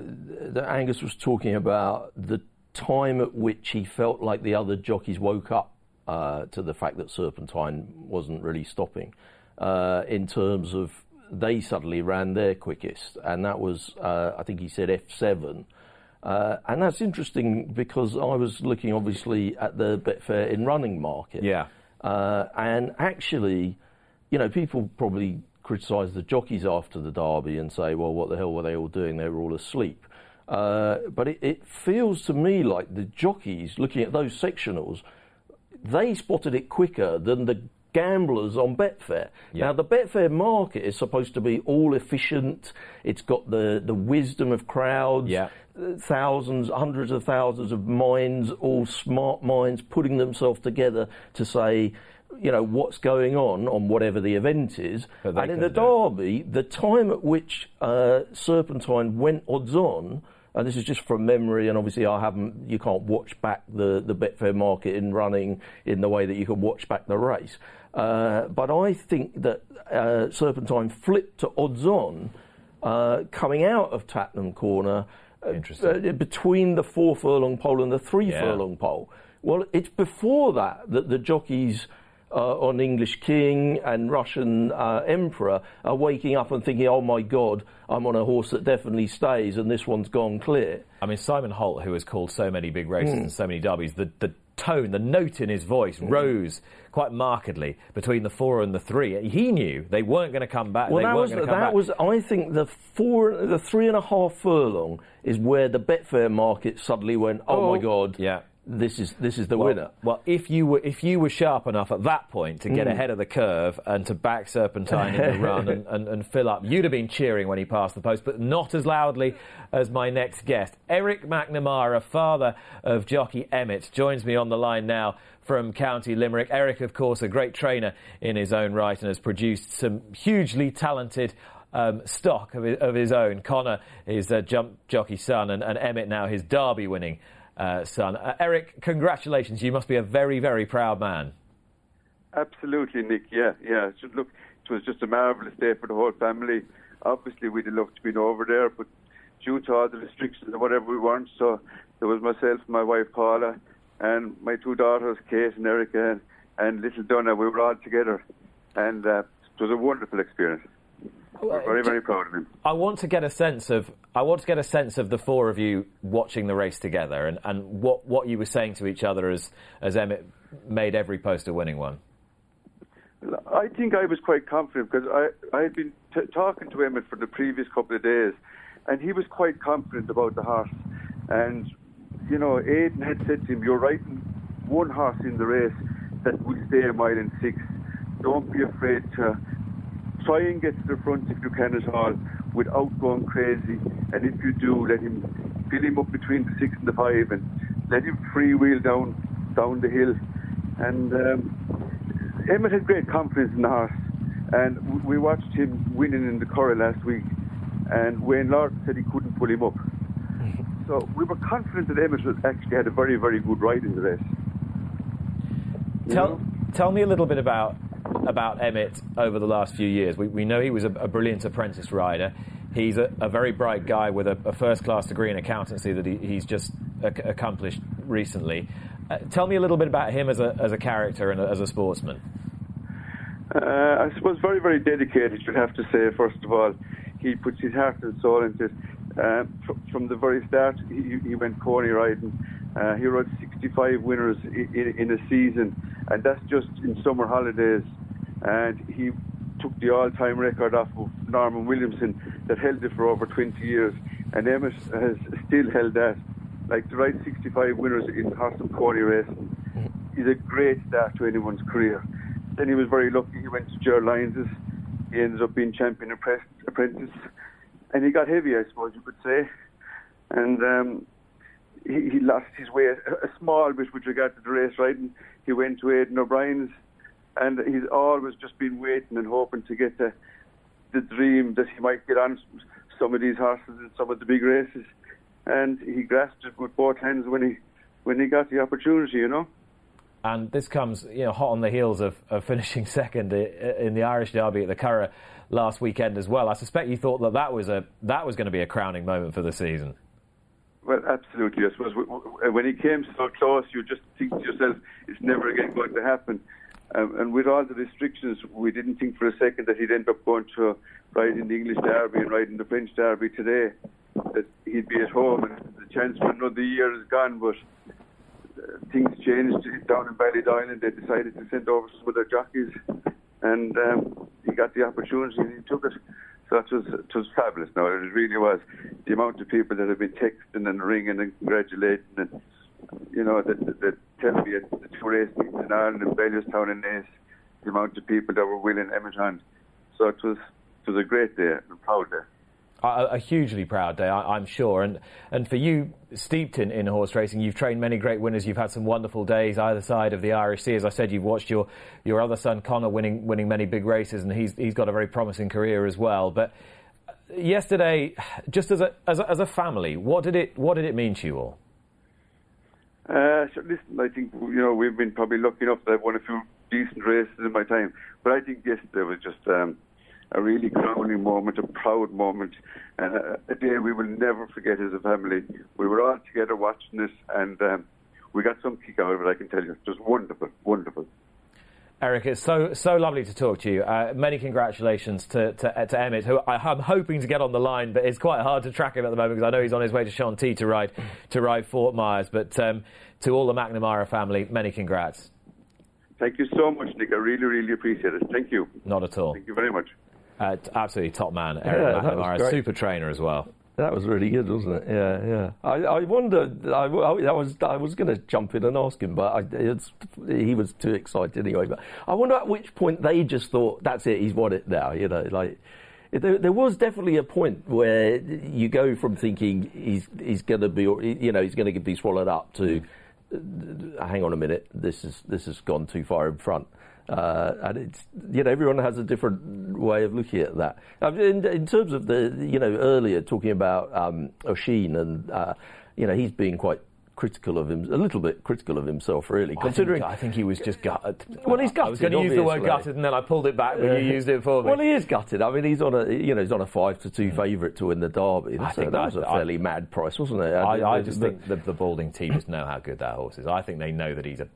that Angus was talking about the time at which he felt like the other jockeys woke up uh, to the fact that Serpentine wasn't really stopping, uh, in terms of they suddenly ran their quickest, and that was uh, I think he said F7. Uh, and that's interesting because I was looking obviously at the Betfair in running market. Yeah. Uh, and actually, you know, people probably criticise the jockeys after the derby and say, well, what the hell were they all doing? They were all asleep. Uh, but it, it, feels to me like the jockeys, looking at those sectionals, they spotted it quicker than the gamblers on Betfair. Yeah. Now, the Betfair market is supposed to be all efficient. It's got the, the wisdom of crowds. Yeah. Thousands, hundreds of thousands of minds, all smart minds, putting themselves together to say, you know, what's going on on whatever the event is. And in the Derby, the time at which uh, Serpentine went odds on, and this is just from memory, and obviously I haven't, you can't watch back the, the Betfair market in running in the way that you can watch back the race. Uh, but I think that uh, Serpentine flipped to odds on uh, coming out of Tattenham Corner uh, uh, between the four furlong pole and the three yeah. furlong pole. Well, it's before that that the jockeys uh, on English King and Russian uh, Emperor are waking up and thinking, oh my God, I'm on a horse that definitely stays and this one's gone clear. I mean, Simon Holt, who has called so many big races mm. and so many derbies, the, the tone, the note in his voice rose quite markedly between the four and the three. He knew they weren't going to come back. Well, that was that back. was. I think the four, the three and a half furlong is where the Betfair market suddenly went. Oh, oh my God! Yeah this is this is the well, winner. Well, if you were if you were sharp enough at that point to get mm. ahead of the curve and to back Serpentine in the run and, and, and, fill up, you'd have been cheering when he passed the post, but not as loudly as my next guest, Eric McNamara, father of jockey Emmet, joins me on the line now from County Limerick. Eric, of course, a great trainer in his own right and has produced some hugely talented. Um, stock of his, of his, own. Connor, his uh, jump jockey son, and, and Emmet now his Derby winning uh, son. Uh, Eric, congratulations. You must be a very, very proud man. Absolutely, Nick. Yeah, yeah. It look, it was just a marvellous day for the whole family. Obviously, we'd have loved to be over there, but due to all the restrictions and whatever, we weren't. So there was myself, my wife Paula, and my two daughters, Kate and Erica, and, and little Donna. We were all together, and uh, it was a wonderful experience. We're very, very proud of him. I want to get a sense of I want to get a sense of the four of you watching the race together and, and what, what you were saying to each other as as Emmet made every post a winning one. I think I was quite confident because I I had been t- talking to Emmet for the previous couple of days, and he was quite confident about the horse. And you know, Aidan had said to him, "You're riding one horse in the race that will stay a mile and six. Don't be afraid to try and get to the front if you can at all without going crazy. And if you do, let him fill him up between the six and the five and let him freewheel down down the hill. And um, Emmet had great confidence in the horse. And we watched him winning in the Curragh last week. And Wayne Lordan said he couldn't pull him up. So we were confident that Emmet actually had a very, very good ride in the race. Tell, tell me a little bit about about Emmet over the last few years. We, we know he was a, a brilliant apprentice rider. He's a, a very bright guy with a, a, first class degree in accountancy that he, he's just ac- accomplished recently. Uh, tell me a little bit about him as a, as a character and as a sportsman. Uh, I suppose very, very dedicated, you'd have to say, first of all. He puts his heart and soul into it. Uh, fr- from the very start, he, he went pony riding. Uh, he rode 65 winners in, in, in, a season, and that's just in summer holidays and he took the all-time record off of Norman Williamson that held it for over 20 years, and Emmet has still held that. Like the right 65 winners in horse and pony racing is a great start to anyone's career. Then he was very lucky. He went to Ger Lyons. He ended up being champion apprentice, and he got heavy, I suppose you could say. And um, he, he lost his weight a small bit with regard to the race riding. He went to Aidan O'Brien's and he's always just been waiting and hoping to get the the dream that he might get on some of these horses in some of the big races, and he grasped it with both hands when he when he got the opportunity, you know. And this comes, you know, hot on the heels of, of finishing second in the Irish Derby at the Curragh last weekend as well. I suspect you thought that that was a that was going to be a crowning moment for the season. Well, absolutely. I suppose when he came so close, you just think to yourself, it's never again going to happen. Um, and with all the restrictions, we didn't think for a second that he'd end up going to ride in the English Derby and ride in the French Derby today. That he'd be at home, and the chance for another year is gone. But things changed down in Ballydoyle and they decided to send over some of their jockeys and um, he got the opportunity and he took it. So it was, it was fabulous. No, it really was. The amount of people that have been texting and ringing and congratulating and, you know, that, that, me at the two race meetings in Ireland and Bellewstown and Naas, the amount of people that were willing Emmet So it was, it was a great day a proud day a, a, hugely proud day, I, am sure. And and for you, steeped in, in horse racing, you've trained many great winners. You've had some wonderful days either side of the Irish Sea. As I said, you've watched your, your other son Connor winning winning many big races, and he's he's got a very promising career as well. But uh, yesterday, just as a as a, as a family, what did it what did it mean to you all? Uh, so listen, I think you know we've been probably lucky enough that I've won a few decent races in my time, but I think yesterday was just. Um, a really crowning moment, a proud moment, and a, day we will never forget as a family. We were all together watching this, and um, we got some kick out of it. I can tell you, it just wonderful, wonderful. Eric, it's so so lovely to talk to you. Uh, many congratulations to, to, to Emmet, who I, am hoping to get on the line, but it's quite hard to track him at the moment because I know he's on his way to Chantilly to ride to ride Fort Myers. But um, to all the McNamara family, many congrats. Thank you so much, Nick. I really, really appreciate it. Thank you. Not at all. Thank you very much. Uh, absolutely top man, Eric yeah, McNamara, super trainer as well. That was really good, wasn't it? Yeah, yeah. I, I wondered. I, I, was I was going to jump in and ask him, but I, he was too excited anyway. But I wonder at which point they just thought, "That's it, he's won it now." You know, like there, there was definitely a point where you go from thinking he's he's going to be, you know, he's going to be swallowed up to, hang on a minute, this is this has gone too far in front. Uh, and it's you know everyone has a different way of looking at that. in, in, terms of the you know earlier talking about um, Oisin and uh, you know he's being quite critical of him, a little bit critical of himself, really. Well, considering, I think, I think, he was just gutted. Well, he's gutted. I was going to use the word gutted, and then I pulled it back, but you used it for me. Well, he is gutted. I mean, he's on a you know he's on a five to two favourite to win the Derby. I think that was a fairly I, mad price, wasn't it? I, I just think the, the Balding just know how good that horse is. I think they know that he's a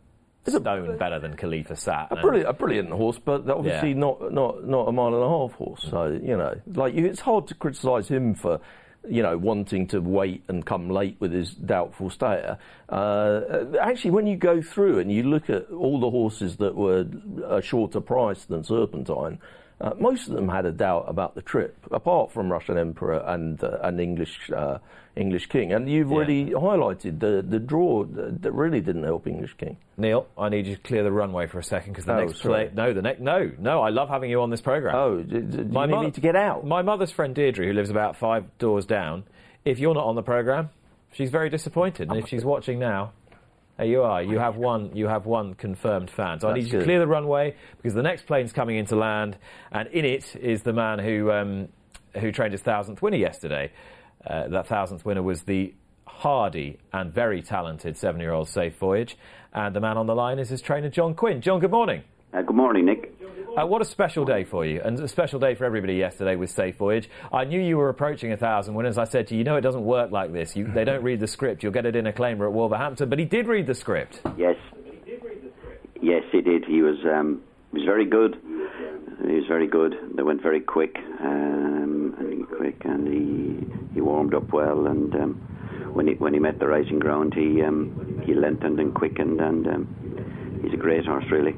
stone better than Khalifa Sat. A brilliant, a brilliant horse, but obviously yeah. not, not, not a mile and a half horse. So you know, like you, it's hard to criticise him for you know, wanting to wait and come late with his doubtful stayer. Uh, actually, when you go through and you look at all the horses that were a shorter price than Serpentine, uh, most of them had a doubt about the trip, apart from Russian Emperor and uh, an English uh, English King. And you've yeah. already highlighted the the draw that really didn't help English King. Neil, I need you to clear the runway for a second because the oh, next play. No, the next. No, no. I love having you on this program. Oh, do, do my need to get out? My mother's friend Deirdre, who lives about five doors down. If you're not on the program, she's very disappointed. And if she's watching now, there you are. You have one. You have one confirmed fan. So That's I need you to clear the runway because the next plane's coming into land, and in it is the man who um, who trained his thousandth winner yesterday. Uh, that thousandth winner was the hardy and very talented seven-year-old Safe Voyage, and the man on the line is his trainer John Quinn. John, good morning. Uh, good morning, Nick. Uh, what a special day for you, and a special day for everybody yesterday with Safe Voyage. I knew you were approaching a thousand winners. I said to you, you know, it doesn't work like this. You, they don't read the script. You'll get it in a claimer at Wolverhampton, but he did read the script. Yes. Yes, he did. He was um, he was very good. He was very good. They went very quick, um, and quick, and he he warmed up well. And um, when he when he met the rising ground, he um, he lengthened and quickened, and um, he's a great horse, really.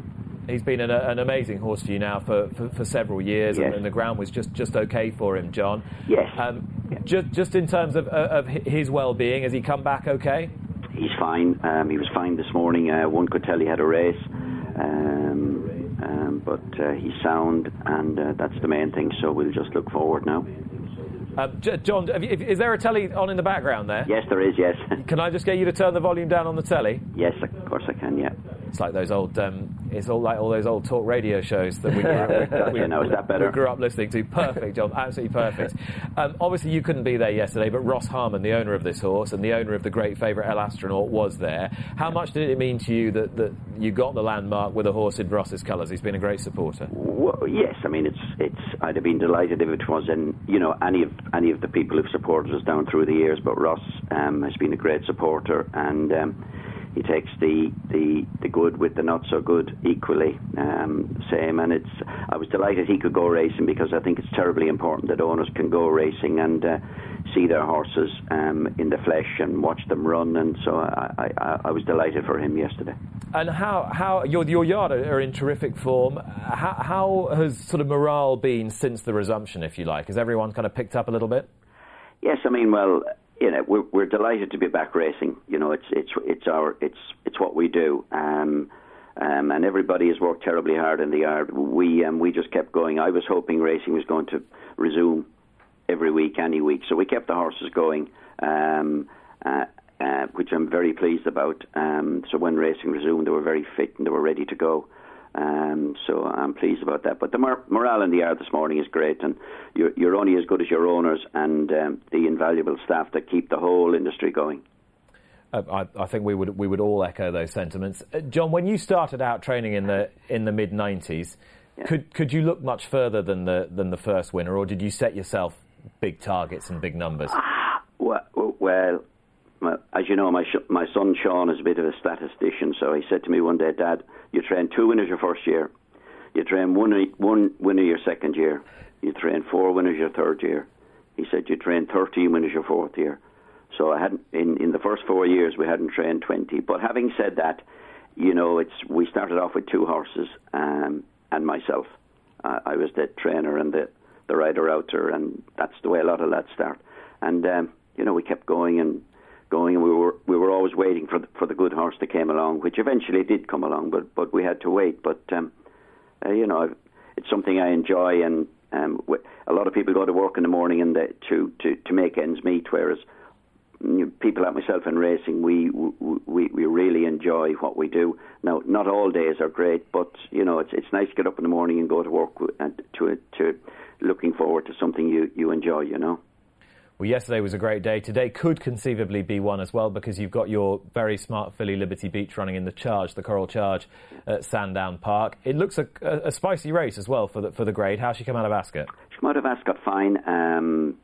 He's been an, an, amazing horse for you now for, for, for several years, yes. and, and, the ground was just, just okay for him, John. Yes. Um, just, just in terms of, of his well-being, has he come back okay? He's fine. Um, he was fine this morning. Uh, one could tell he had a race, um, um but uh, he's sound, and uh, that's the main thing. So we'll just look forward now. Um, John, you, is there a telly on in the background there? Yes, there is. Yes. Can I just get you to turn the volume down on the telly? Yes, of course I can. Yeah. It's like those old. Um, it's all like all those old talk radio shows that we grew up, we, is that better? We grew up listening to. Perfect, John. Absolutely perfect. Um, obviously, you couldn't be there yesterday, but Ross Harmon, the owner of this horse and the owner of the great favourite El Astronaute, was there. How much did it mean to you that, that you got the landmark with a horse in Ross's colours? He's been a great supporter. Well, yes. I mean, it's it's. I'd have been delighted if it was in you know any of any of the people who've supported us down through the years, but Ross um, has been a great supporter and. Um, he takes the, the the good with the not so good equally. Um, same, and it's. I was delighted he could go racing because I think it's terribly important that owners can go racing and uh, see their horses um, in the flesh and watch them run. And so I, I, I was delighted for him yesterday. And how how your your yard are in terrific form. How, how has sort of morale been since the resumption, if you like? Has everyone kind of picked up a little bit? Yes, I mean, well, you know, we're, we're delighted to be back racing. You know, it's it's it's our it's it's what we do. Um, um, and everybody has worked terribly hard in the yard. We um, we just kept going. I was hoping racing was going to resume every week, any week. So we kept the horses going, um, uh, uh, which I'm very pleased about. Um, so when racing resumed, they were very fit and they were ready to go. Um, so I'm pleased about that. But the mor- morale in the yard this morning is great, and you're, you're only as good as your owners and um, the invaluable staff that keep the whole industry going. Uh, I, I, think we would we would all echo those sentiments. Uh, John, when you started out training in the in the mid '90s, yeah. could could you look much further than the than the first winner, or did you set yourself big targets and big numbers? Ah, well, well as you know, my sh- my son Sean is a bit of a statistician, so he said to me one day, Dad, you train two winners your first year, you train one one winner your second year, you train four winners your third year. He said you train thirteen winners your fourth year. So I hadn't in in the first four years we hadn't trained twenty. But having said that, you know, it's we started off with two horses um, and myself. Uh, I was the trainer and the the rider outer, and that's the way a lot of lads start. And um, you know, we kept going and going, and we were we were always waiting for the, for the good horse that came along, which eventually did come along, but but we had to wait. But um, uh, you know, it's something I enjoy, and um, a lot of people go to work in the morning and the, to to to make ends meet, whereas people like myself in racing, we, we we really enjoy what we do. Now, not all days are great, but you know, it's it's nice to get up in the morning and go to work and to to looking forward to something you you enjoy. You know. Well, yesterday was a great day. Today could conceivably be one as well because you've got your very smart filly Liberty Beach running in the charge, the Coral Charge at Sandown Park. It looks a, a, a spicy race as well for the for the grade. How's she come out of Ascot? She came out of Ascot fine. Um,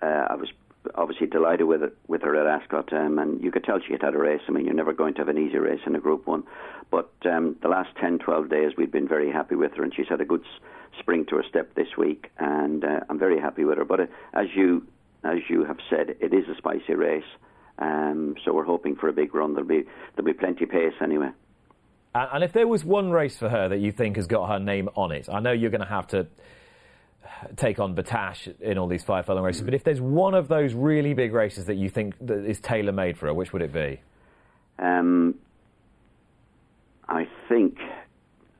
uh, I was obviously delighted with it, with her at Ascot, um, and you could tell she had had a race. I mean, you're never going to have an easy race in a Group One, but um, the last 10, 12 days we've been very happy with her, and she's had a good spring to her step this week, and uh, I'm very happy with her. But uh, as you as you have said, it is a spicy race, um, so we're hoping for a big run. There'll be there'll be plenty pace anyway. And if there was one race for her that you think has got her name on it, I know you're going to have to take on Battaash in all these five furlong races. But if there's one of those really big races that you think that is tailor made for her, which would it be? Um, I think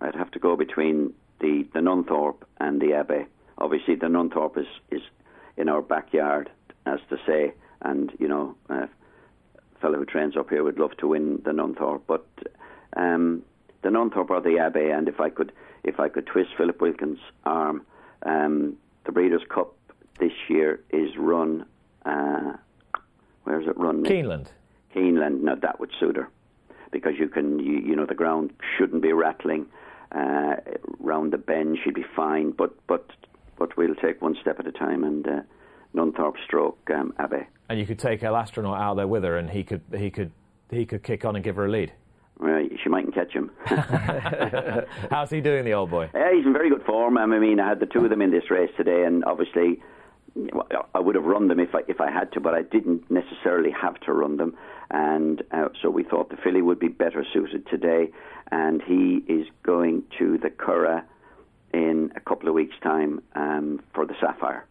I'd have to go between the, the Nunthorpe and the Abbey. Obviously, the Nunthorpe is, is in our backyard, as to say, and you know, a fellow who trains up here would love to win the Nunthorpe, but um, the Nunthorpe or the Abbey, and if I could, if I could twist Philip Wilkins' arm um, the Breeders' Cup this year is run. Uh, where is it run? Keeneland. Keeneland. Now that would suit her because you can, you, you know, the ground shouldn't be rattling. Uh, round the bend, she'd be fine. But but but we'll take one step at a time. And uh, Nunthorpe stroke um, Abbey. And you could take El Astronaute out there with her, and he could he could he could kick on and give her a lead. Well, she mightn't catch him. How's he doing, the old boy? Yeah, he's in very good form. I mean, I had the two of them in this race today, and obviously, I would have run them if I if I had to, but I didn't necessarily have to run them, and uh, so we thought the filly would be better suited today, and he is going to the Curragh in a couple of weeks' time um, for the Sapphire.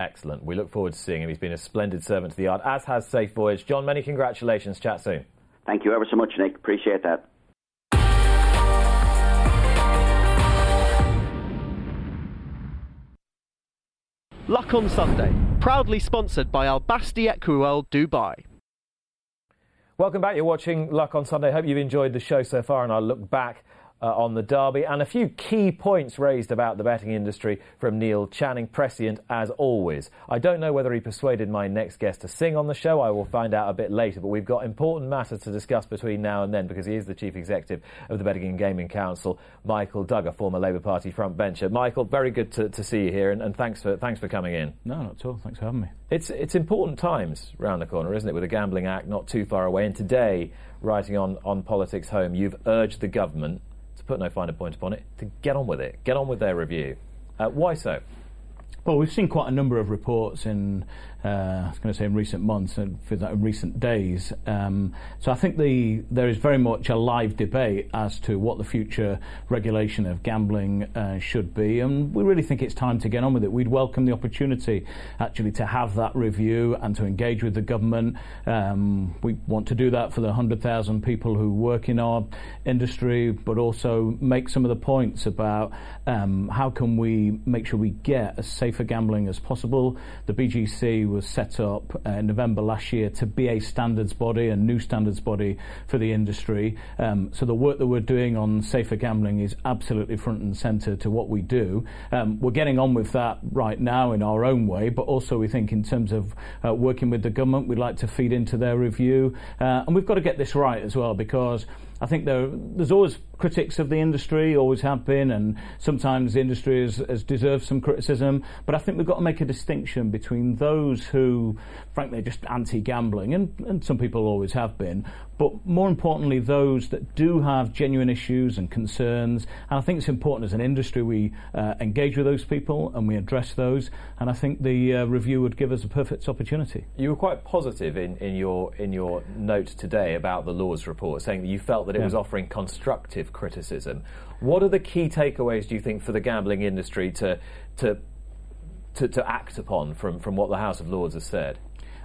Excellent. We look forward to seeing him. He's been a splendid servant to the yard, as has Safe Voyage. John, many congratulations. Chat soon. Thank you ever so much, Nick. Appreciate that. Luck on Sunday, proudly sponsored by Al Basti Equiworld Dubai. Welcome back. You're watching Luck on Sunday. Hope you've enjoyed the show so far, and I'll look back uh, on the derby, and a few key points raised about the betting industry from Neil Channing, prescient as always. I don't know whether he persuaded my next guest to sing on the show. I will find out a bit later, but we've got important matters to discuss between now and then because he is the chief executive of the Betting and Gaming Council, Michael Dugher, former Labour Party frontbencher. Michael, very good to, to see you here, and, and thanks for thanks for coming in. No, not at all. Thanks for having me. It's it's important times round the corner, isn't it? With the Gambling Act not too far away, and today, writing on on Politics Home, you've urged the government put no finer point upon it to get on with it, get on with their review. Uh, why so? Well, we've seen quite a number of reports in uh, I was going to say in recent months and for that in recent days. Um, so I think the there is very much a live debate as to what the future regulation of gambling uh, should be, and we really think it's time to get on with it. We'd welcome the opportunity actually to have that review and to engage with the government. Um, we want to do that for the 100,000 people who work in our industry, but also make some of the points about um, how can we make sure we get as safer gambling as possible. The BGC was set up uh, in November last year to be a standards body, a new standards body for the industry. Um, so the work that we're doing on safer gambling is absolutely front and centre to what we do. Um, we're getting on with that right now in our own way, but also we think in terms of uh, working with the government, we'd like to feed into their review. Uh, and we've got to get this right as well because I think there, there's always critics of the industry, always have been, and sometimes the industry has, has, deserved some criticism. But I think we've got to make a distinction between those who, frankly, are just anti gambling, and, and some people always have been, but more importantly, those that do have genuine issues and concerns. And I think it's important as an industry we uh, engage with those people and we address those. And I think the uh, review would give us a perfect opportunity. You were quite positive in, in, your, in your note today about the Lords report, saying that you felt that it yeah. was offering constructive criticism. What are the key takeaways, do you think, for the gambling industry to, to, to, to act upon from, from what the House of Lords has said?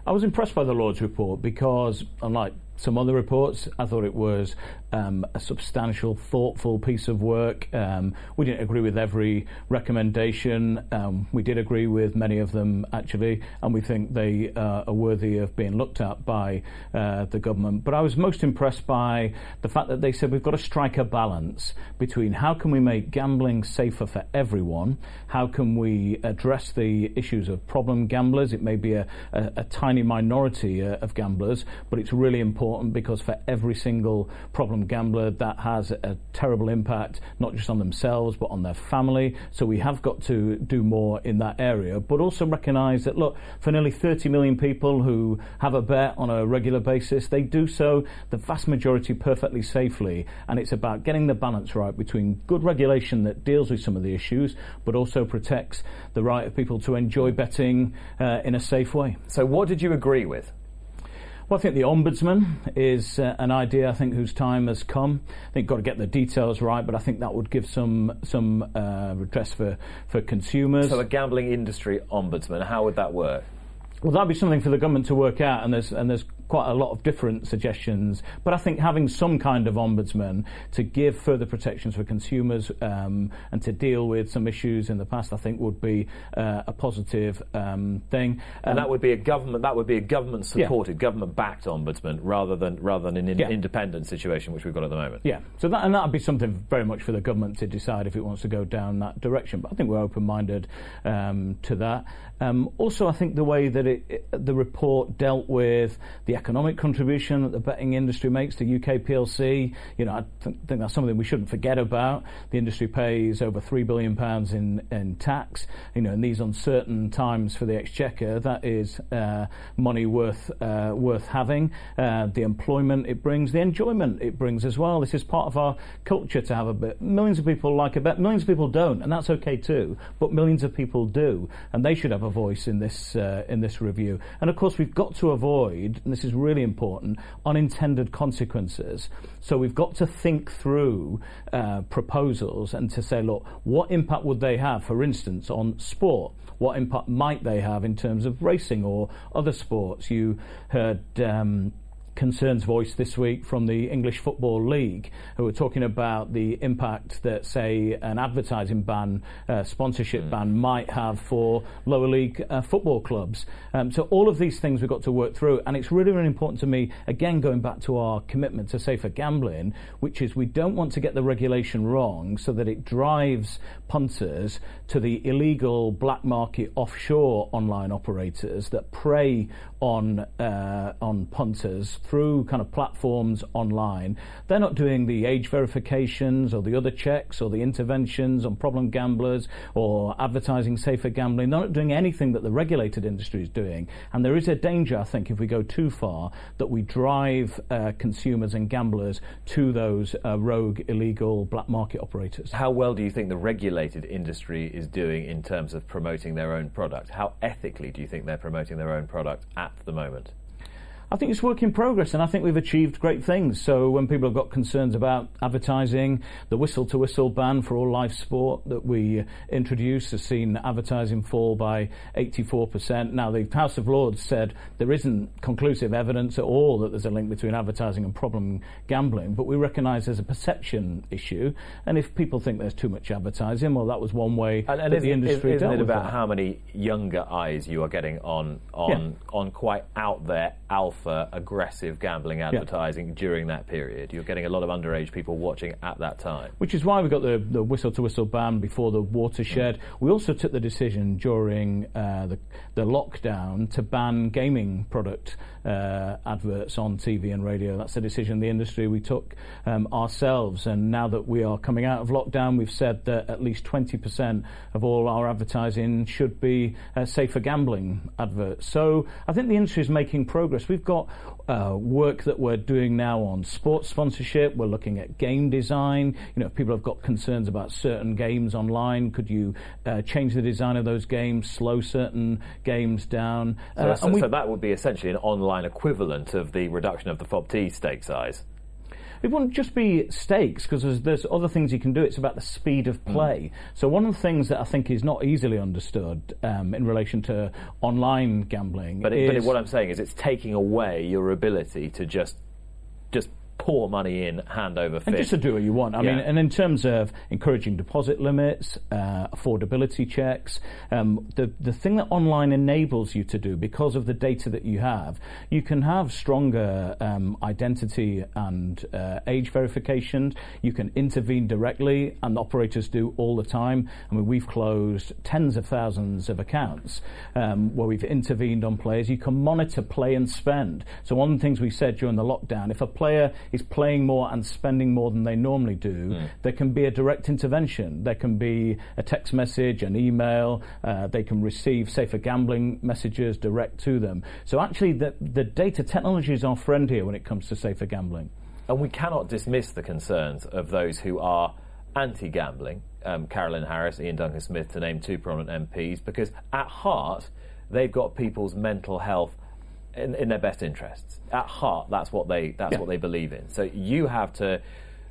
I was impressed by the Lords report because, unlike some other reports. I thought it was um, a substantial, thoughtful piece of work. Um, we didn't agree with every recommendation. Um, we did agree with many of them, actually, and we think they uh, are worthy of being looked at by uh, the government. But I was most impressed by the fact that they said we've got to strike a balance between how can we make gambling safer for everyone, how can we address the issues of problem gamblers. It may be a, a, a tiny minority uh, of gamblers, but it's really important because for every single problem gambler, that has a terrible impact, not just on themselves, but on their family. So we have got to do more in that area, but also recognise that, look, for nearly 30 million people who have a bet on a regular basis, they do so, the vast majority, perfectly safely. And it's about getting the balance right between good regulation that deals with some of the issues, but also protects the right of people to enjoy betting uh, in a safe way. So, what did you agree with? Well, I think the ombudsman is uh, an idea. I think whose time has come. I think got to get the details right, but I think that would give some some uh, redress for for consumers. So, a gambling industry ombudsman. How would that work? Well, that'd be something for the government to work out, and there's and there's quite a lot of different suggestions. But I think having some kind of ombudsman to give further protections for consumers um, and to deal with some issues in the past, I think would be uh, a positive um, thing. And that would be a government that would be a government supported, yeah. government backed ombudsman rather than rather than an in, yeah. independent situation which we've got at the moment. Yeah. So that and that would be something very much for the government to decide if it wants to go down that direction. But I think we're open minded um, to that. Um, also, I think the way that it, it, the report dealt with the economic contribution that the betting industry makes to UK PLC. You know, I th- think that's something we shouldn't forget about. The industry pays over three billion pounds in, in tax. You know, in these uncertain times for the exchequer, that is uh, money worth uh, worth having. Uh, the employment it brings, the enjoyment it brings as well. This is part of our culture to have a bet. Millions of people like a bet. Millions of people don't, and that's okay too. But millions of people do, and they should have a voice in this uh, in this review. And of course, we've got to avoid, and this is really important, unintended consequences. So we've got to think through uh, proposals and to say, look, what impact would they have, for instance, on sport? What impact might they have in terms of racing or other sports? You heard. Um, concerns voiced this week from the English Football League, who were talking about the impact that, say, an advertising ban, uh, sponsorship mm. ban, might have for lower league uh, football clubs. Um, so all of these things we've got to work through, and it's really, really important to me. Again, going back to our commitment to safer gambling, which is we don't want to get the regulation wrong, so that it drives punters to the illegal black market offshore online operators that prey on uh, on punters through kind of platforms online. They're not doing the age verifications or the other checks or the interventions on problem gamblers or advertising safer gambling. They're not doing anything that the regulated industry is doing. And there is a danger, I think, if we go too far, that we drive uh, consumers and gamblers to those uh, rogue, illegal black market operators. How well do you think the regulated industry is doing in terms of promoting their own product? How ethically do you think they're promoting their own product at at the moment? I think it's work in progress, and I think we've achieved great things. So when people have got concerns about advertising, the whistle to whistle ban for all live sport that we uh, introduced has seen advertising fall by 84%. Now the House of Lords said there isn't conclusive evidence at all that there's a link between advertising and problem gambling, but we recognise there's a perception issue. And if people think there's too much advertising, well, that was one way and, and that the industry is, isn't it about that. how many younger eyes you are getting on on yeah. on quite out there alpha for aggressive gambling advertising yeah. during that period. You're getting a lot of underage people watching at that time. Which is why we got the, the whistle to whistle ban before the watershed. Mm. We also took the decision during uh, the, the lockdown to ban gaming product uh, adverts on TV and radio. That's a decision the industry we took um, ourselves. And now that we are coming out of lockdown, we've said that at least 20% of all our advertising should be uh, safer gambling adverts. So I think the industry is making progress. We've got uh, work that we're doing now on sports sponsorship. We're looking at game design. You know, if people have got concerns about certain games online, could you uh, change the design of those games, slow certain games down? So, uh, so, so that would be essentially an online equivalent of the reduction of the FOBT stake size. It wouldn't just be stakes because there's, there's, other things you can do. It's about the speed of play. Mm. So one of the things that I think is not easily understood um, in relation to online gambling. But, it, but what I'm saying is, it's taking away your ability to just just pour money in hand over fist. And just to do what you want. I yeah. mean, and in terms of encouraging deposit limits, uh, affordability checks, um, the, the thing that online enables you to do because of the data that you have, you can have stronger um, identity and uh, age verifications. You can intervene directly, and operators do all the time. I mean, we've closed tens of thousands of accounts um, where we've intervened on players. You can monitor play and spend. So one of the things we said during the lockdown, if a player is playing more and spending more than they normally do, mm. there can be a direct intervention. There can be a text message, an email. Uh, they can receive safer gambling messages direct to them. So actually, the, the data technology is our friend here when it comes to safer gambling. And we cannot dismiss the concerns of those who are anti-gambling. Um, Carolyn Harris, Iain Duncan Smith, to name two prominent MPs, because at heart, they've got people's mental health in, in their best interests. At heart, that's what they that's yeah. what they believe in. So you have to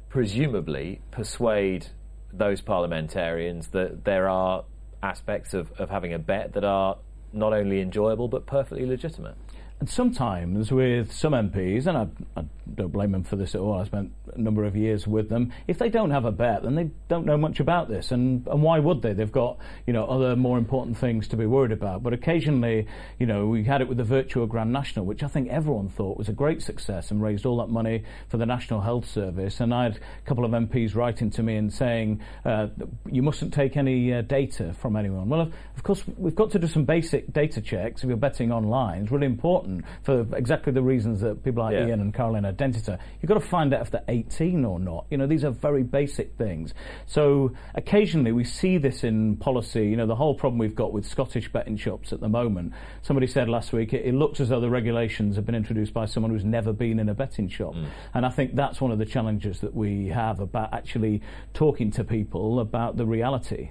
presumably persuade those parliamentarians that there are aspects of, of having a bet that are not only enjoyable but perfectly legitimate. And sometimes with some MPs, and I, I, don't blame them for this at all, I spent a number of years with them, if they don't have a bet, then they don't know much about this. And, and why would they? They've got, you know, other more important things to be worried about. But occasionally, you know, we had it with the Virtual Grand National, which I think everyone thought was a great success and raised all that money for the National Health Service. And I had a couple of MPs writing to me and saying, uh, you mustn't take any uh, data from anyone. Well, of, of course, we've got to do some basic data checks if you're betting online. It's really important for exactly the reasons that people like yeah. Iain and Carolyn identify. You've got to find out if they're 18 or not. You know, these are very basic things. So occasionally we see this in policy. You know, the whole problem we've got with Scottish betting shops at the moment. Somebody said last week it, it looks as though the regulations have been introduced by someone who's never been in a betting shop. Mm. And I think that's one of the challenges that we have about actually talking to people about the reality.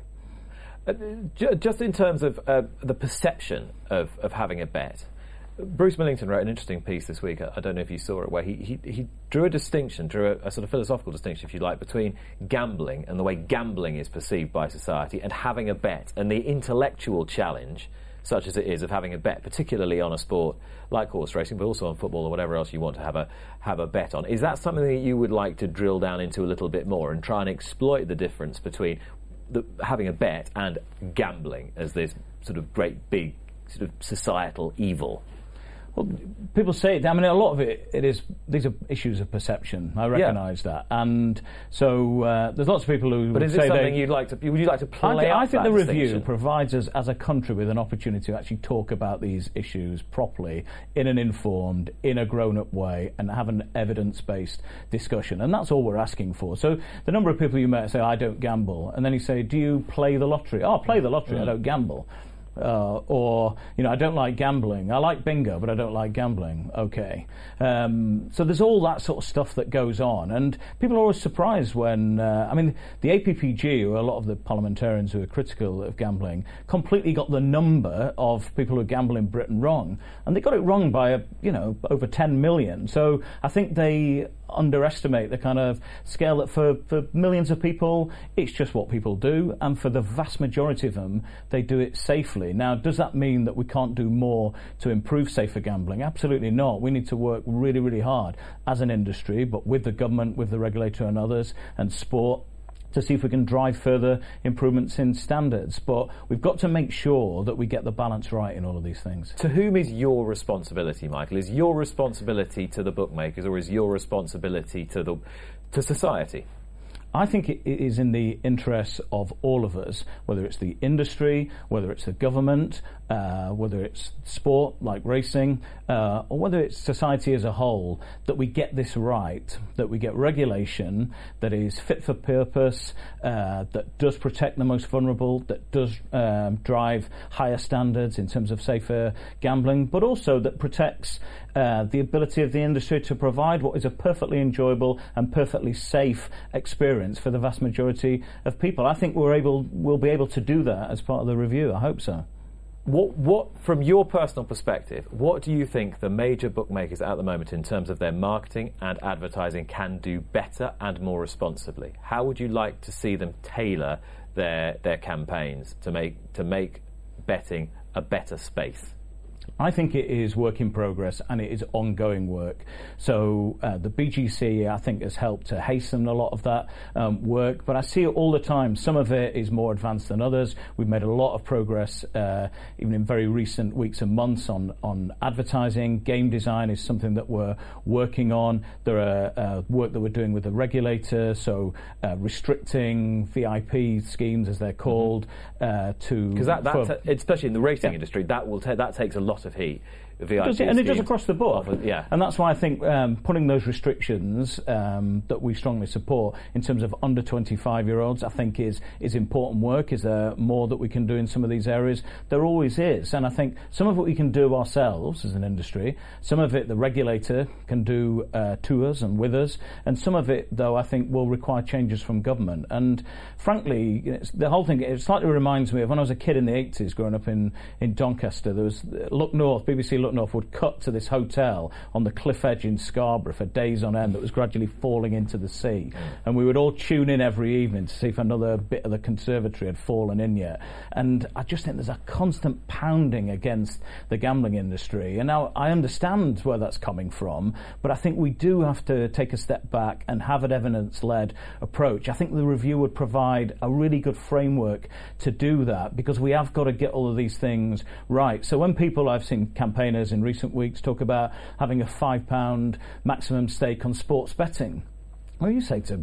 Uh, just in terms of uh, the perception of, of having a bet, Bruce Millington wrote an interesting piece this week. I don't know if you saw it, where he, he, he drew a distinction, drew a, a, sort of philosophical distinction, if you like, between gambling and the way gambling is perceived by society and having a bet and the intellectual challenge such as it is, of having a bet, particularly on a sport like horse racing, but also on football or whatever else you want to have a have a bet on. Is that something that you would like to drill down into a little bit more and try and exploit the difference between the, having a bet and gambling as this sort of great big sort of societal evil? Well, people say it. I mean, a lot of it, it is. These are issues of perception. I recognise yeah. that, and so uh, there's lots of people who. But is it something you'd like to? Would you like to play? I, I think the review provides us as a country with an opportunity to actually talk about these issues properly, in an informed, in a grown-up way, and have an evidence-based discussion. And that's all we're asking for. So the number of people you met say, "I don't gamble," and then you say, "Do you play the lottery?" Oh, I play the lottery. Mm. I don't gamble. Uh, or you know I don't like gambling. I like bingo, but I don't like gambling. Okay, um, so there's all that sort of stuff that goes on, and people are always surprised when uh, I mean the APPG, or a lot of the parliamentarians who are critical of gambling, completely got the number of people who gamble in Britain wrong, and they got it wrong by a, you know over 10 million. So I think they underestimate the kind of scale that for, for millions of people, it's just what people do, and for the vast majority of them, they do it safely. Now, does that mean that we can't do more to improve safer gambling? Absolutely not. We need to work really, really hard as an industry, but with the government, with the regulator, and others, and sport to see if we can drive further improvements in standards. But we've got to make sure that we get the balance right in all of these things. To whom is your responsibility, Michael? Is your responsibility to the bookmakers or is your responsibility to the to society? I think it is in the interests of all of us, whether it's the industry, whether it's the government, uh, whether it's sport like racing, uh, or whether it's society as a whole, that we get this right, that we get regulation that is fit for purpose, uh, that does protect the most vulnerable, that does um, drive higher standards in terms of safer gambling, but also that protects uh, the ability of the industry to provide what is a perfectly enjoyable and perfectly safe experience for the vast majority of people. I think we're able, we'll be able to do that as part of the review. I hope so. What, what, from your personal perspective, what do you think the major bookmakers at the moment, in terms of their marketing and advertising, can do better and more responsibly? How would you like to see them tailor their their campaigns to make to make betting a better space? I think it is work in progress and it is ongoing work. So uh, the BGC, I think, has helped to hasten a lot of that um, work, but I see it all the time. Some of it is more advanced than others. We've made a lot of progress, uh, even in very recent weeks and months, on, on advertising. Game design is something that we're working on. There are uh, work that we're doing with the regulator, so uh, restricting VIP schemes, as they're called, uh, to because that, that especially in the racing yeah. industry, that will ta- that takes a lot of heat. It, and it does across the board. Often, yeah. And that's why I think um, putting those restrictions um, that we strongly support in terms of under 25 year olds, I think is is important work. Is there more that we can do in some of these areas? There always is, and I think some of what we can do ourselves as an industry. Some of it the regulator can do uh, to us and with us, and some of it though I think will require changes from government. And frankly, the whole thing it slightly reminds me of when I was a kid in the 80s, growing up in in Doncaster. There was Look North, BBC Look North would cut to this hotel on the cliff edge in Scarborough for days on end that was gradually falling into the sea. Mm. And we would all tune in every evening to see if another bit of the conservatory had fallen in yet. And I just think there's a constant pounding against the gambling industry. And now I understand where that's coming from, but I think we do have to take a step back and have an evidence led approach. I think the review would provide a really good framework to do that because we have got to get all of these things right. So when people I've seen campaigners in recent weeks talk about having a £5 maximum stake on sports betting. Well, you say to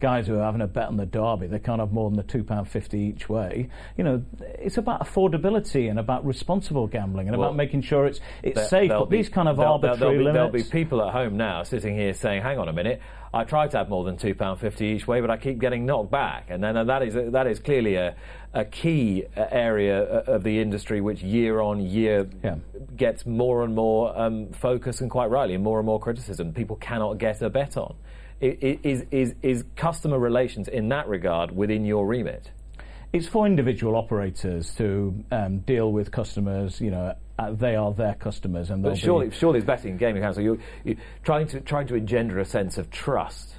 guys who are having a bet on the derby, they can't have more than the £2.50 each way. You know, it's about affordability and about responsible gambling and well, about making sure it's, it's safe. But be, these kind of arbitrary there'll be, limits. There'll be people at home now sitting here saying, hang on a minute, I try to have more than £2.50 each way, but I keep getting knocked back. And then that is, that is clearly a, a key uh, area uh, of the industry which year on year yeah. gets more and more um, focus and quite rightly more and more criticism. People cannot get a bet on. Is, is, is customer relations in that regard within your remit? It's for individual operators to um, deal with customers, you know, uh, they are their customers, and but surely, surely, it's betting gaming council. You're, you're, trying to trying to engender a sense of trust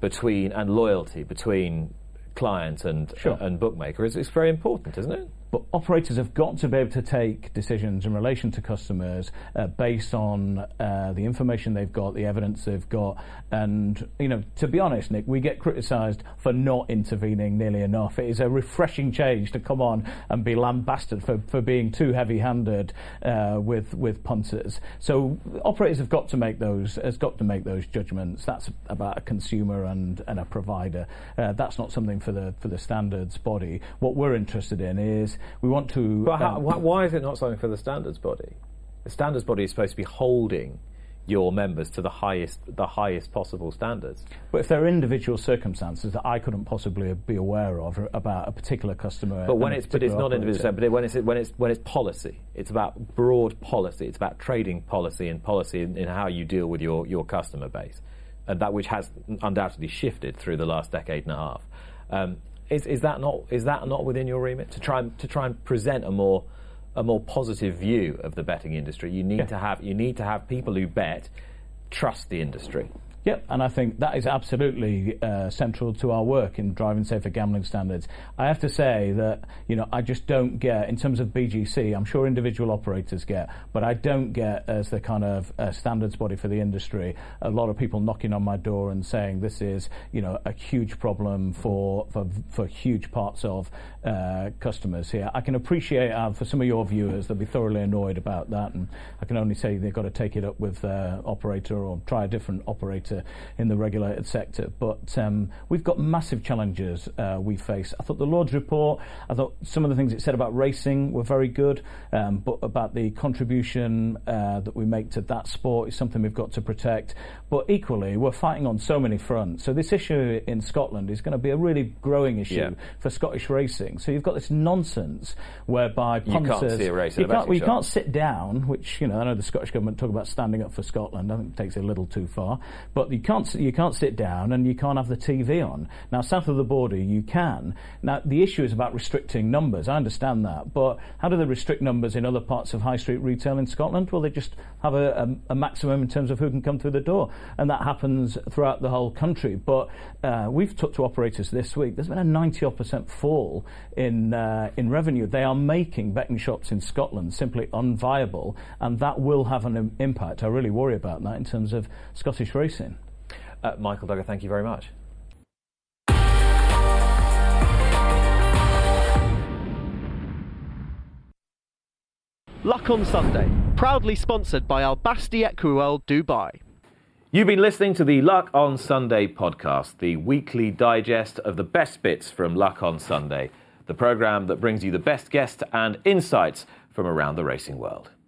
between and loyalty between client and sure. and bookmaker is, is very important, isn't it? But operators have got to be able to take decisions in relation to customers uh, based on uh, the information they've got, the evidence they've got, and you know, to be honest, Nick, we get criticised for not intervening nearly enough. It is a refreshing change to come on and be lambasted for, for being too heavy-handed uh, with with punters. So operators have got to make those has got to make those judgments. That's about a consumer and, and a provider. Uh, that's not something for the for the standards body. What we're interested in is we want to. But how, um, why is it not something for the standards body? The standards body is supposed to be holding your members to the highest the highest possible standards. But if there are individual circumstances that I couldn't possibly be aware of about a particular customer, but when it's but it's not individual, but when it's when it's when it's policy, it's about broad policy. It's about trading policy and policy in, in how you deal with your your customer base, and that which has undoubtedly shifted through the last decade and a half. Um, is, is that not is that not within your remit to try and to try and present a more a more positive view of the betting industry? You need yeah. to have you need to have people who bet trust the industry. Yep, and I think that is absolutely uh, central to our work in driving safer gambling standards. I have to say that you know I just don't get in terms of BGC. I'm sure individual operators get, but I don't get as the kind of uh, standards body for the industry. A lot of people knocking on my door and saying this is you know a huge problem for for, for huge parts of uh, customers here. I can appreciate uh, for some of your viewers they'll be thoroughly annoyed about that, and I can only say they've got to take it up with their operator or try a different operator sector, in the regulated sector. But um, we've got massive challenges uh, we face. I thought the Lord's report, I thought some of the things it said about racing were very good, um, but about the contribution uh, that we make to that sport is something we've got to protect. But equally, we're fighting on so many fronts. So this issue in Scotland is going to be a really growing issue yeah. for Scottish racing. So you've got this nonsense whereby punters, you can't see. You, can't, well, you can't sit down, which you know I know the Scottish government talk about standing up for Scotland. I think it takes it a little too far, but but you can't you can't sit down and you can't have the TV on. Now, south of the border, you can. Now, the issue is about restricting numbers. I understand that, but how do they restrict numbers in other parts of high street retail in Scotland? Well, they just have a, a, a maximum in terms of who can come through the door, and that happens throughout the whole country. But uh, we've talked to operators this week. There's been a 90 percent fall in uh, in revenue. They are making betting shops in Scotland simply unviable, and that will have an impact. I really worry about that in terms of Scottish racing. Uh, Michael Dugher, thank you very much. Luck on Sunday, proudly sponsored by Al Basti Equiworld Dubai. You've been listening to the Luck on Sunday podcast, the weekly digest of the best bits from Luck on Sunday, the programme that brings you the best guests and insights from around the racing world.